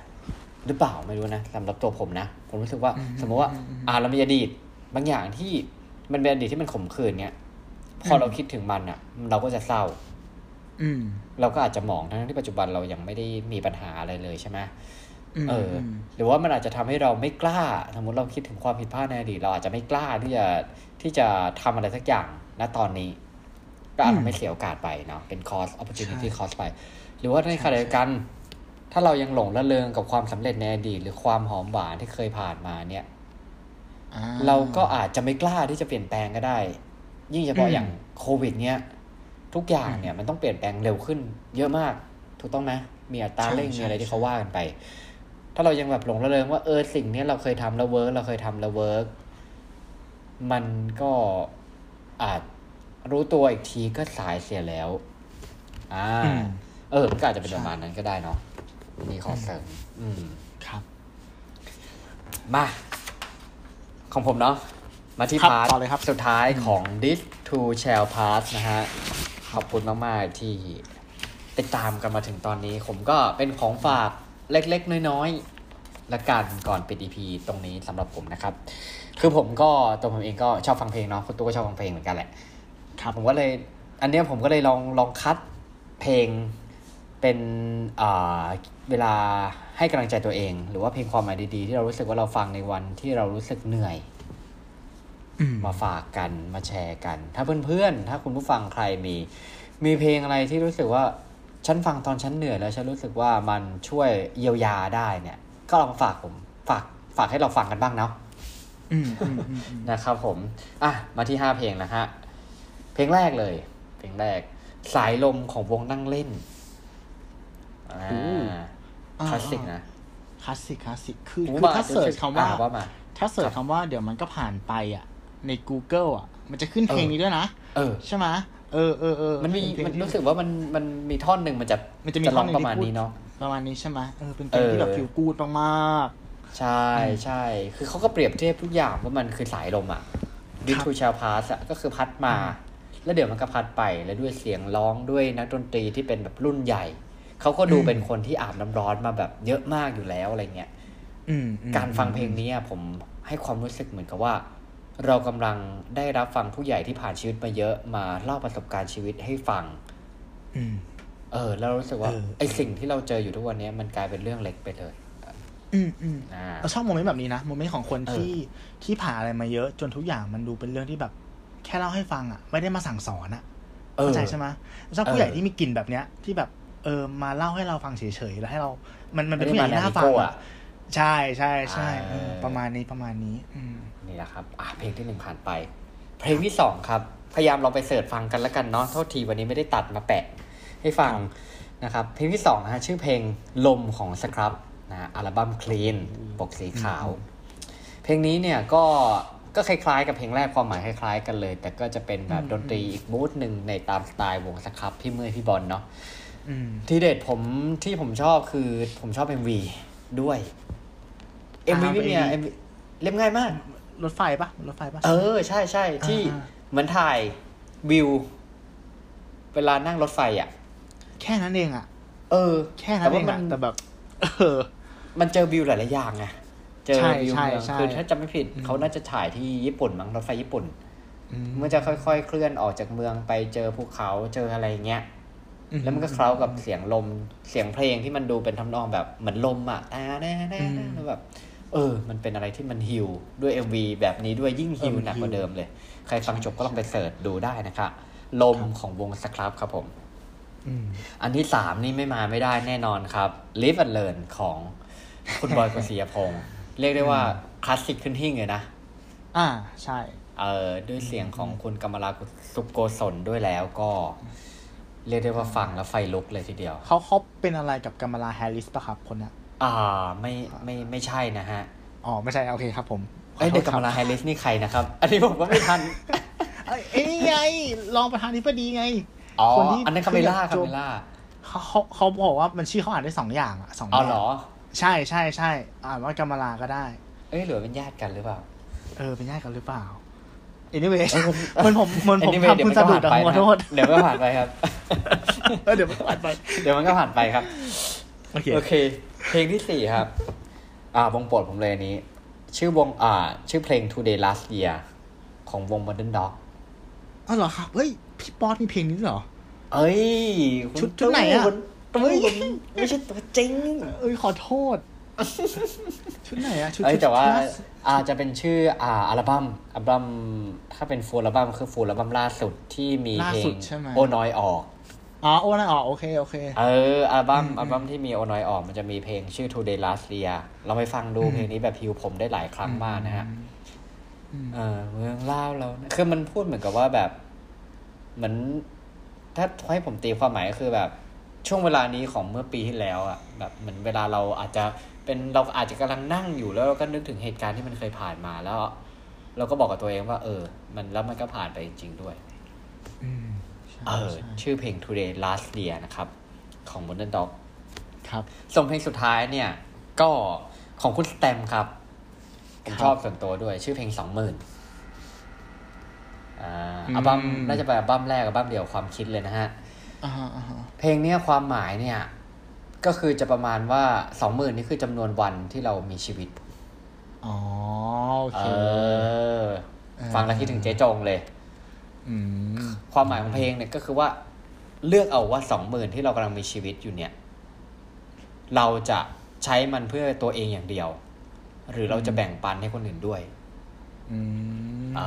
หรือเปล่าไม่รู้นะสำหรับตัวผมนะ ผมรู้สึกว่าอืมสมมติว่าอืมอืมอ่าเรามีอดีต บางอย่างที่มันเป็นอดีตที่มันขมขื่นเนี่ยพออมเราคิดถึงมันอะ เราก็จะเศร้า อืมเราก็อาจจะมองทั้งที่ปัจจุบันเรายังไม่ได้มีปัญหาอะไรเลยใช่ไหมม เอออมหรือว่ามันอาจจะทำให้เราไม่กล้า สมมติเราคิดถึงความผิดพลาดในอดีตเราอาจจะไม่กล้าที่จะที่จะทำอะไรสักอย่างณตอนนี้ ก็อาจอืมทำให้เสียโอกาสไปเนาะเป็น cost opportunity ใช่ cost ไป หรือว่าในขณะเดียวกัน ถ้าเรายังหลงระเริงกับความสำเร็จในอดีต หรือความหอมหวานที่เคยผ่านมาเนี่ยอ่เราก็อาจจะไม่กล้าที่จะเปลี่ยนแปลงก็ได้ ยิ่งเฉพาะอืมอย่างโควิด เนี้ยทุกอย่างเนี่ยมันต้องเปลี่ยนแปลงเร็วขึ้น เยอะมาก ถูกต้องไหมมีอัตราเร่งใช่มีอะไรใช่ที่เขาว่ากันไป ถ้าเรายังแบบหลงระเริงว่าเออสิ่งเนี้ยเราเคยทำแล้ว work เราเคยทำแล้ว work มันก็อาจรู้ตัวอีกทีก็สายเสียแล้ว อ่าอืมเออ มันก็อาจจะเป็นใช่ประมาณนั้นก็ได้เนาะมีขอเสริมอืมครับ มา ของผมเนาะมาที่ครับ part ต่อเลยครับสุดท้ายของ this too shall pass นะฮะ ขอบคุณมาก ๆ ที่ติดตามกันมาถึงตอนนี้ ผมก็เป็นของฝาก เล็กๆ น้อยและการก่อนปิด EP ตรงนี้สำหรับผมนะครับ คือผมก็ตัวผมเองก็ชอบฟังเพลงเนาะคุณตัวก็ชอบฟังเพลงเหมือนกันแหละครับผมก็เลย อันเนี้ยผมก็เลยลองลองคัดเพลงเป็นอ่าเวลาให้กำลังใจตัวเอง หรือว่าเพลงความหมายดีๆ ที่เรารู้สึกว่าเราฟังในวันที่เรารู้สึกเหนื่อยอืมมาฝากกันมาแชร์กัน ถ้าเพื่อนๆ ถ้าคุณผู้ฟังใครมี มีเพลงอะไรที่รู้สึกว่า ฉันฟังตอนฉันเหนื่อยแล้วฉันรู้สึกว่ามันช่วยเยียวยาได้เนี่ย ก็ลองฝากผมฝากฝากให้เราฟังกันบ้างเนาะอืมอืมอืมอืมนะครับผม อะ มาที่ห้าเพลงนะฮะ เพลงแรกเลย เพลงแรก สายลมของวงนั่งเล่นอ่าคลาสสิกนะ คลาสสิกคลาสสิก คือผมคือว่าถ้า search คำว่าอ่ว่ามาถ้า search คำว่าเดี๋ยวมันก็ผ่านไปอะ ใน Google อะ มันจะขึ้นเพลงนี้ด้วยนะเออใช่ไหม เออเออเออมันมีเป็เพลงมันที่รู้สึกว่ามันมันมีท่อนหนึ่งมันจะมันจะมีร้องท่อนหนึ่งประมาณที่พูดนี้เนาะประมาณนี้ใช่ไหมเออเป็นเพลงที่แบบเออ feel good มากใช่ใช่คือเขาก็เปรียบเทียบทุกอย่างว่ามันคือสายลมอะดิทูชาพาสอะก็คือพัดมา แล้วเดี๋ยวมันก็พัดไปแล้วด้วยเสียงร้องด้วยนักดนตรีที่เป็นแบบรุ่นใหญ่เขาก็ดูเป็นคนที่อาบน้ำร้อนมาแบบเยอะมากอยู่แล้วอะไรเงี้ยๆอืมอืมการฟังเพลงนี้อะผมให้ความรู้สึกเหมือนกับว่า เรากำลังได้รับฟังผู้ใหญ่ที่ผ่านชีวิตมาเยอะมาเล่าประสบการณ์ชีวิตให้ฟังอืมเออ แล้วเรารู้สึกว่าเออไอสิ่งที่เราเจออยู่ทุกวันนี้มันกลายเป็นเรื่องเล็กไปเลย อืมอืมอ่าเราชอบโมเมนต์แบบนี้นะโมเมนต์ของคนเออที่ที่ผ่านอะไรมาเยอะ จนทุกอย่างมันดูเป็นเรื่องที่แบบ แค่เล่าให้ฟังอะ ไม่ได้มาสั่งสอนอะเออเข้าใจใช่ไหมชอบผู้ใหญ่เออที่มีกลิ่นแบบเนี้ย ที่แบบเออมาเล่าให้เราฟังเฉยๆแล้วให้เรา มันมันเป็นไม่ผู้ใหได้ญ่ที่น่ามาฟังแนวอะใช่ใช่ใช่เออเออประมาณนี้ประมาณนี้ อืม นี่แหละครับอะเพลงที่หนึ่งผ่านไป เพลงที่สองครับ พยายามลองไปเสิร์ชฟังกันแล้วกันเนาะโทษทีวันนี้ไม่ได้ตัดมาแปะให้ฟังนะครับเพลงที่สองนะฮะชื่อเพลงลมของสครับนะฮะอัลบั้มคลีนปกสีขาว เพลงนี้เนี่ยก็ก็คล้ายๆ กับเพลงแรกความหมายคล้ายๆ กันเลย แต่ก็จะเป็นแบบอืมดนตรีอีกมูดหนึ่งในตามสไตล์วงสครับพี่เมื่อยพี่บอลเนาะอืมที่เด็ดผมที่ผมชอบคือผมชอบ MV ด้วยอ่า MV นี่เนี่ย MV MV เรียบง่ายมาก รถไฟปะรถไฟปะเออ ใช่ใช่ที่อ่าเหมือนถ่ายวิว เวลานั่งรถไฟอะ แค่นั้นเองอะ เออ แค่นั้นเองแต่ว่ามัอะนแต่แบบ เออ มันเจอวิวหลายๆอย่างไงเจอใช่วิวใช่เมืองใช่คือถ้าจำไม่ผิดอืมเขาน่าจะถ่ายที่ญี่ปุ่นมั้งรถไฟญี่ปุ่นอืมมันจะค่อยๆ เคลื่อนออกจากเมืองไปเจอภูเขาเจออะไรเงี้ยแล้วมันก็เคล้ากับเสียงลมเสียงเพลงที่มันดูเป็นทำนองแบบเหมือนลมอะแต่แน่แน่แล้วแบบ เออ มันเป็นอะไรที่มันฮิวด้วย MV แบบนี้ด้วยยิ่งฮิวหนักกว่าเดิมเลย ใครฟังจบก็ลองไป search ดูได้นะครับลมของวง Scrubb ครับผมอืมอันที่สามนี่ไม่มาไม่ได้แน่นอนครับ Live and Learn ของคุณบอยโกสิยพงษ์เรียกได้ว่าคลาสสิกขึ้นหิ้งเลยนะ อ่าใช่ เออด้วยเสียงของคุณกมลาสุโกศลด้วยแล้วก็ เรียกได้ว่าฟังแล้วไฟลุกเลยทีเดียว เขาเขาเป็นอะไรกับกัมมาลาแฮร์ริสปะครับคนเนี้ย อ่าไม่ไม่ไม่ใช่นะฮะ อ๋อ ไม่ใช่ โอเคครับผมขเอ้ยโทเด็ษกกำมลาครับแฮร์ริสนี่ใครนะครับ อันนี้ผมก็ไม่ทันเอ้ยเอ้ยนี่ไงรองประธานาธิบดีไงอ๋อคนที่อันนั้นคาเมล่าขึ้คานกับเมล่าเขาเขาเขาบอกว่ามันชื่อเขาอ่านได้สองอย่างอะสองอ๋อแบบเหรอ ใช่ใช่ใช่อ่านว่ากัมมาลาก็ได้ เอ้ยหรือว่าเป็นญาติกันหรือเปล่า เออเป็นญาติกันหรือเปล่า anyway เอ้ยผมมันผมมันผม Anyway ทำคุณสะดุดอะเดี๋ยวขมันอก็โทผ่านษไปนะเดี๋ยวก็ผ่านไปครับเออเดี๋ยวมันก็ผ่านไป เดี๋ยวมันก็ผ่านไปครับ โอเคโอเค เพลงที่สี่ครับ อ่าวงโปรดผมเลยอันนี้ ชื่อวงอ่า ชื่อเพลง Today Last Year ของวง Modern Dog อ๋อเหรอครับ เฮ้ย พี่ป๊อตมีเพลงนี้ด้วยเหรอ เอ้ยคุณชุดชุดไหนอะ คุณตู้เฮ้ยคุณไม่ใช่ตัวจริง เอ้ยขอโทษ ชุดไหนอะชุดเอ้ยชุดแต่ว่าคลสอาจจะเป็นชื่ออ่าอัลบั้มอัลบั้มถ้าเป็น full อัลบั้มคือ full อัลบั้มล่าสุดที่มีเพลล่าสุดใช่ไหม โอน้อยออก อ๋อโอ้นั่นอ๋อโอเคโอเค เอออัลบั้มอืมอัลบั้มที่มีโอน้อยออกมันจะมีเพลงชื่อ Today Last Year เราไปฟังดูอืมเพลงนี้แบบฮิวผมได้หลายครั้งมากนะฮะอืมเออเมืองเล่าเรานะคือมันพูดเหมือนกับว่าแบบ เหมือนถ้าให้ผมตีความหมายก็คือแบบ ช่วงเวลานี้ของเมื่อปีที่แล้วอะแบบเหมือนเวลาเราอาจจะเป็นเราอาจจะกำลังนั่งอยู่แล้วเราก็นึกถึงเหตุการณ์ที่มันเคยผ่านมาแล้ว เราก็บอกกับตัวเองว่า เออ มันแล้วมันก็ผ่านไปจริงๆด้วย อืมใช่ เออใช่ชื่อเพลง Today Last Year นะครับ ของ Modern Dog ครับส่งเพลงสุดท้ายเนี่ย ก็ของคุณสแตมครับผมครับชอบส่วนตัวด้วย ชื่อเพลงสองหมื่นอ่าอืมอัลบั้มน่าจะเป็นอัลบั้มแรกอัลบั้มเดียวความคิดเลยนะฮะอ่าฮะอ่าฮะเพลงเนี้ยความหมายเนี่ย ก็คือจะประมาณว่าสองหมื่นนี่คือจำนวนวันที่เรามีชีวิตอ๋อโอเคเออฟังแล้วคิดถึงเจ๊จงเลยอืม ความหมายของเพลงเนี่ยก็คือว่า เลือกเอาว่าสองหมื่นที่เรากำลังมีชีวิตอยู่เนี่ย เราจะใช้มันเพื่อตัวเองอย่างเดียว หรือเราจะแบ่งปันให้คนอื่นด้วยอืมเอ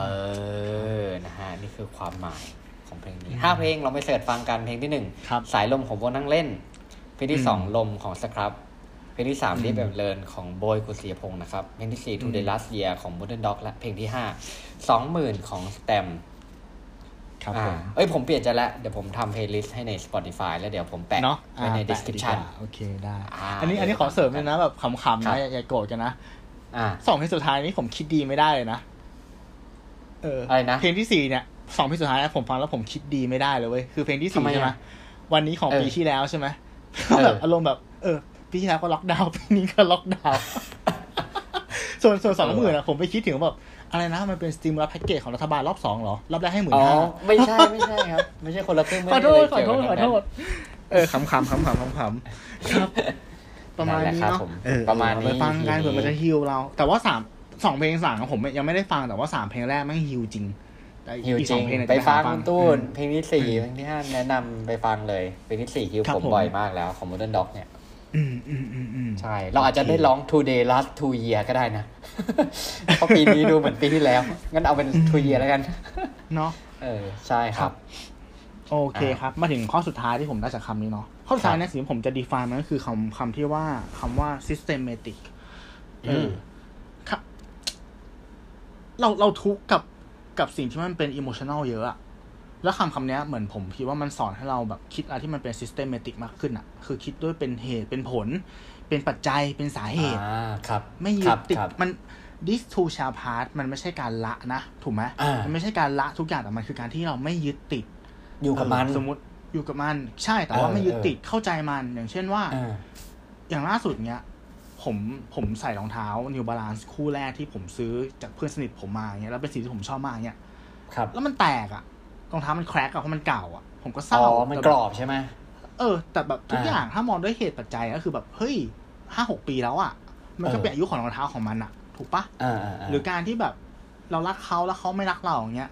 อนะฮะนี่คือความหมายของเพลงนี้ห้าเพลงเราไป search ฟังกันเพลงที่หนึ่งครับสายลมของวงนั่งเล่น เพลงที่อืมสองลมของ Scrubbเพลงที่สามอืม Live and Learn ของบอยโกสิยพงษ์นะครับเพลงที่สี่ Today Last Year ของ Modern Dog และเพลงที่ห้าสองหมื่นของ Stamp ครับอ่าผมเอ้ยผมเปลี่ยนใจแล้วเดี๋ยวผมทำ playlist ให้ใน Spotify แล้วเดี๋ยวผมแปะเนาะไว้ในอ่าแปะ description ดีกว่อ่าโอเคได้อ่าอันนี้อันนี้ขอเสริมเลยนะแบบขำๆนะครับอย่าอย่าโกรธกันนะอ่าสองเพลงสุดท้ายนี้ผมคิดดีไม่ได้เลยนะเอออะไรนะเพลงที่สี่เนี่ยสองเพลงสุดท้ายผมฟังแล้วผมคิดดีไม่ได้เลยเว้ยคือเพลงที่ทำสี่ไมอะใช่ไหมวันนี้ของเออปีที่แล้วใช่ไหมเออแบบอารมณ์แบบเออปีที่แล้วก็ล็อกดาวน์ปีนี้ก็ล็อกดาวน์ส่วนส่วนสองหมื่นอะผมไปคิดถึงแบบ อะไรนะมันเป็นสติมูลัสแพ็กเกจของรัฐบาลรอบสองเหรอ รอบแรกให้หมื่นอ๋อห้าไม่ใช่ไม่ใช่ครับ ไม่ใช่คนละครึ่งไม่ขอได้โทษเลยขอเกี่ยวโทษกับขอตรงโทนั้นษเออขำๆขำๆขำๆขำๆครับ ประมาณนี้นั่นแหละครับเนาะผมเออประมาณนี้ไปฟังกันทีนี้เผื่อมันจะฮิวเรา แต่ว่าสามสองเพลงสามผมยังไม่ได้ฟังแต่ว่าสามเพลงแรกแม่งฮิวจริงแต่ฮิวอีกจสริองงเพลงเนี่ยไปจะฟังหาคุณตูนอืมเพลงที่สี่อืมเพลงที่ห้าแนะนำไปฟังเลยเพลงที่สี่ฮิวครับผมผมบ่อยมากแล้วของ Modern Dog เนี่ยอืมอืมอืมอืมใช่ เราอาจจะได้ร้อง Two Day Last Two Year ก็ได้นะ เพราะปีนี้ดูเหมือนปีที่แล้ว งั้นเอาเป็น Two Year แล้วกัน เนาะเออใช่ครับ โอเคครับ มาถึงข้อสุดท้ายที่ผมได้จากคำนี้เนาะข้อสุดท้ายเนี่ยสิ่งที่ผมจะ define มันก็คือคำคำที่ว่าคำว่า systematic เออมครับเราเราทุกข์กับกับสิ่งที่มันเป็น emotional เยอะอะแล้วคำคำเนี้ยเหมือนผมคิดว่ามันสอนให้เราแบบคิดอะไรที่มันเป็น systematic มากขึ้นอะคือคิดด้วยเป็นเหตุเป็นผล เป็นปัจจัยเป็นสาเหตุอ่าครับ ไม่ยึครัดบติดครับมัน this too shall pass มันไม่ใช่การละนะ ถูกไหมอ่ามัมันไม่ใช่การละทุกอย่างแต่มันคือการที่เราไม่ยึดติด อยู่กับมันเออสมมติอยู่กับมัน ใช่แต่ว่าเออไม่ยึดเออติดเข้าใจมันอย่างเช่นว่าอ่าอย่างล่าสุดเนี้ยผมผมใส่รองเท้า New Balance คู่แรกที่ผมซื้อจากเพื่อนสนิทผมมาเงี้ยแล้วเป็นสีที่ผมชอบมากเงี้ยครับ แล้วมันแตกอะรองเท้ามันแครกอะเพราะมันเก่าอะผมก็เศอ๋ร้าอมันแต่กแบบรอบใช่ไหม เออ แต่แบบทุกอ่าอย่างถ้ามองด้วยเหตุปัจจัยก็คือแบบเฮ้ยห้าหกปีแล้วอะมันก็เออเป็นอายุของรองเท้าของมันอะถูกปะอ่าอ่าหรือการที่แบบเรารักเขาแล้วเขาไม่รักเราอย่างเงี้ย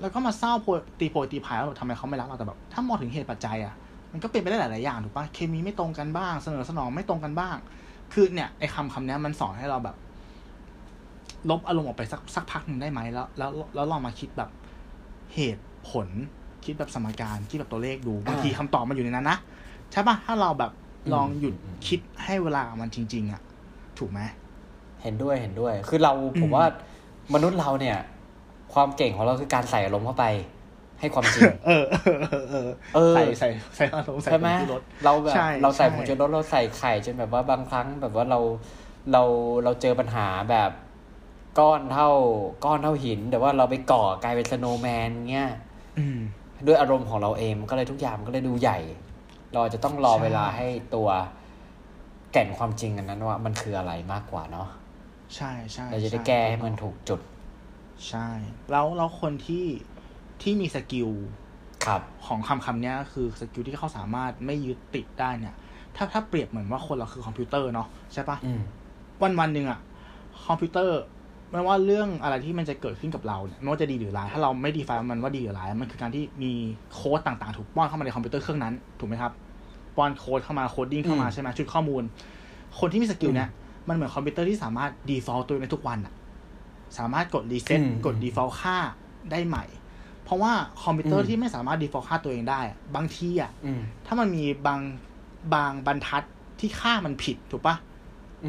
แล้วก็มาเศร้าโพยตีโพยตีพายว่าแบบทำไมเขาไม่รักเราแต่แบบถ้ามองถึงเหตุปัจจัยอะมันก็เป็นไปได้หลาย ๆ อย่างถูกปะเคมีไม่ตรงกันบ้าง เสนอสนองไม่ตรงกันบ้าง คือเนี่ยไอ้คำคำเนี้ยมันสอนให้เราแบบ ลบอารมณ์ออกไปสักสักพักหนึ่งได้ไหมแล้วแล้วแล้วลองมาคิดแบบเหตุผล คิดแบบสมการคิดแบบตัวเลขดูบางทีคำตอบมันอยู่ในนั้นนะใช่ปะถ้าเราแบบลองหยุดคิดให้เวลากับมันจริง ๆอะถูกไหมเห็นด้วยเห็นด้วย คือเราผอืมมว่ามนุษย์เราเนี่ย ความเก่งของเราคือการใส่อารมณ์เข้าไป ให้ความจริงเออเออเออเออเออใส่ใส่ใส่อารมณ์ใส่ใช่ไหมผงชูรสเราแบบใช่เราใส่ใช่ผงชูรสเราใส่ไข่จนแบบว่าบางครั้งแบบว่าเราเราเราเจอปัญหาแบบก้อนเท่าก้อนเท่าหิน แต่ว่าเราไปก่อกลายเป็นสโนว์แมนเงี้ยอืม ด้วยอารมณ์ของเราเองมันก็เลยทุกอย่างมันก็เลยดูใหญ่ เราอาจจะต้องรอใช่เวลาให้ตัวแก่นความจริงอันนั้นว่ามันคืออะไรมากกว่าเนาะใช่ใช่เราจะได้ช่แก้ให้มันถูกจุด ใช่ แล้วแล้วคนที่ที่มี skillครับของคำคำเนี้ยคือ skill ที่เขาสามารถไม่ยึดติดได้เนี่ย ถ้าถ้าเปรียบเหมือนว่าคนเราคือคอมพิวเตอร์เนาะใช่ปะอืมวันวันหนึ่งอะคอมพิวเตอร์ ไม่ว่าเรื่องอะไรที่มันจะเกิดขึ้นกับเราเนี่ยไม่ว่าจะดีหรือร้ายถ้าเราไม่ define มันว่าดีหรือร้ายมันคือการที่มีโค้ดต่างๆ ถูกป้อนเข้ามาในคอมพิวเตอร์เครื่องนั้นถูกไหมครับป้อนโค้ดเข้ามา coding เข้ามาอืมใช่ไหมชุดข้อมูล คนที่มี skill อืมเนี่ยมันเหมือนคอมพิวเตอร์ที่สามารถ default ตัวเองได้ทุกวันอะสามารถกด reset อืมกด default ค่าได้ใหม่ เพราะว่าคอมพิวเตอร์อืมที่ไม่สามารถ default ค่าตัวเองได้อะบางทีอะอืมถ้ามันมีบางบางบรรทัดที่ค่ามันผิดถูกปะ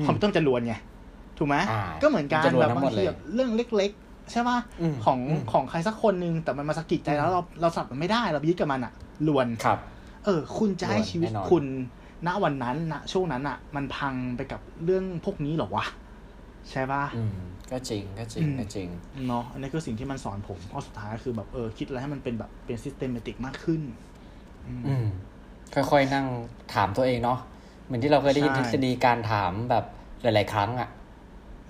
คอมพิวเตอร์มันจะรวนไง ถูกไหมอ่าก็เหมือนกันมันจะรวนแบบทั้งหมดเลยแบบเรื่องเล็ก ๆ ใช่ป่ะอืมของอืมของใครสักคนนึงแต่มันมาสะกิดใจแล้วเราเราสับมันไม่ได้เรายึดกับมันอะรวนครับ เออ คุณจะให้รวนชีวิตแน่นอนคุณณวันนั้นณช่วงนั้นอะมันพังไปกับเรื่องพวกนี้เหรอวะใช่ป่ะอืมก็จริงก็จริงอืมก็จริงเนาะอันนี้คือสิ่งที่มันสอนผมข้อสุดท้ายก็คือแบบเออคิดอะไรให้มันเป็นแบบเป็นซิสเตมติกมากขึ้น อืมอืมค่อยๆนั่งถามตัวเองเนาะเหมือนที่เราเคยได้ยินใช่ทฤษฎีการถามแบบหลาย ๆ ครั้งอะ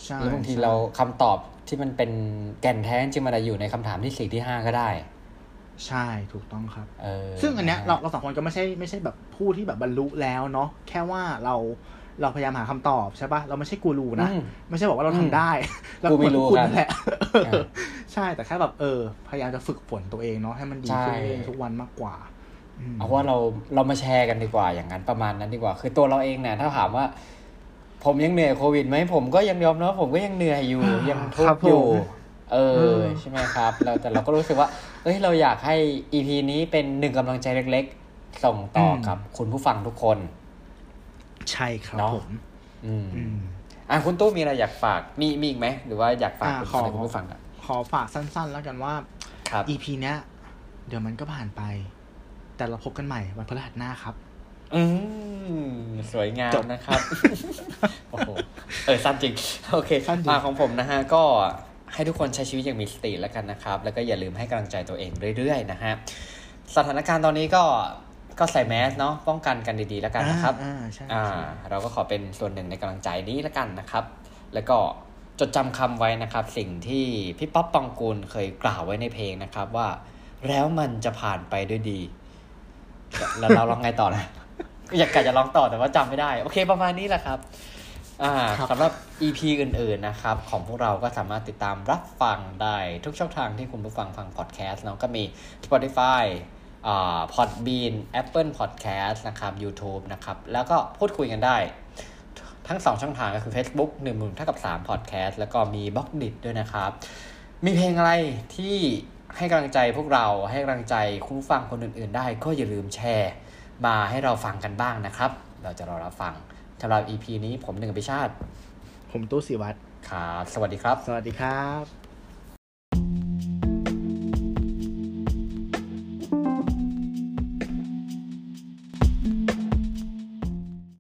ใช่แล้วบางทีใช่เราคำตอบที่มันเป็นแก่นแท้จริงๆมันอาจจะอยู่ในคำถามที่สี่ที่ห้าก็ได้ ใช่ถูกต้องครับเออซึ่งอันเนี้ยะฮะเราเราสองคนก็ไม่ใช่ไม่ใช่แบบผู้ที่แบบบรรลุแล้วเนาะแค่ว่าเราเราพยายามหาคำตอบใช่ปะเราไม่ใช่กูรูนะอืมไม่ใช่บอกว่าเราทำได้เรากูไม่รู้คุณกันนั่นแหละเออใช่แต่แค่แบบเออ พยายามจะฝึกฝนตัวเองเนาะให้มันดีขึ้นใช่เรื่อยๆทุกวันมากกว่าอืมเอาว่าเราเรามาแชร์กันดีกว่าอย่างนั้นประมาณนั้นดีกว่า คือตัวเราเองเนี่ยถ้าถามว่า ผมยังเหนื่อยโควิดไหมผมก็ยังยอมรับผมก็ยังเหนื่อยอยู่อ่ายังทุกครับข์อยู่ผมเอเอออใช่ไหมครับ เราแต่เราก็รู้สึกว่าเอ้ยเราอยากให้ EP นี้เป็นหนึ่งกำลังใจเล็ก ๆ ส่งต่ออกับคุณผู้ฟังทุกคน ใช่ครับเนาะผมอืมอืมอะคุณตู้มีอะไรอยากฝากมีมีอีกไหมหรือว่าอยากฝากอ่าคุณขออะไรคุณผู้ฟังอะขอฝากสั้น ๆ แล้วกันว่าครับ EP เนี้ยเดี๋ยวมันก็ผ่านไป แต่เราพบกันใหม่วันพฤหัสหน้าครับ อืมสวยงามจบนะครับ โอ้โห เออ สั้นจริง โอเคสั้นจริงมาของผมนะฮะ ก็ให้ทุกคนใช้ชีวิตอย่างมีสติแล้วกันนะครับ แล้วก็อย่าลืมให้กำลังใจตัวเองเรื่อยๆนะฮะ สถานการณ์ตอนนี้ก็ก็ใส่แมสเนาะป้องกันกันดีๆแล้วกันนะครับ อ่าอ่าใช่อ่าใช่เราก็ขอเป็นส่วนหนึ่งในกำลังใจนี้แล้วกันนะครับ แล้วก็จดจำคำไว้นะครับ สิ่งที่พี่ป๊อปปองกูลเคยกล่าวไว้ในเพลงนะครับว่า แล้วมันจะผ่านไปด้วยดี แล้วเราลองไงต่อนะ อยากกะจะร้องต่อแต่ว่าจำไม่ได้ โอเคประมาณนี้แหละครับอ่าครับ สำหรับ EP อื่นๆนะครับ ของพวกเราก็สามารถติดตามรับฟังได้ ทุกช่องทางที่คุณผู้ฟังฟังพอดแคสต์เนาะก็มี Spotify อ่า Podbean Apple Podcast นะครับ YouTube นะครับ แล้วก็พูดคุยกันได้ ทั้งสองช่องทางก็คือ Facebook 1นึ่งหมื่นเท่ากับ3 Podcast แล้วก็มีบล็อกดิด้วยนะครับ มีเพลงอะไรที่ให้กำลังใจพวกเราให้กำลังใจคุณผู้ฟังคนอื่นๆ ได้ก็อย่าลืมแชร์ มาให้เราฟังกันบ้างนะครับ เราจะรอรับฟังสำหรับ EP นี้ผมหนึ่งอภิชาติ ผมตู้สิวัตรครับสวัสดีครับ สวัสดีครับ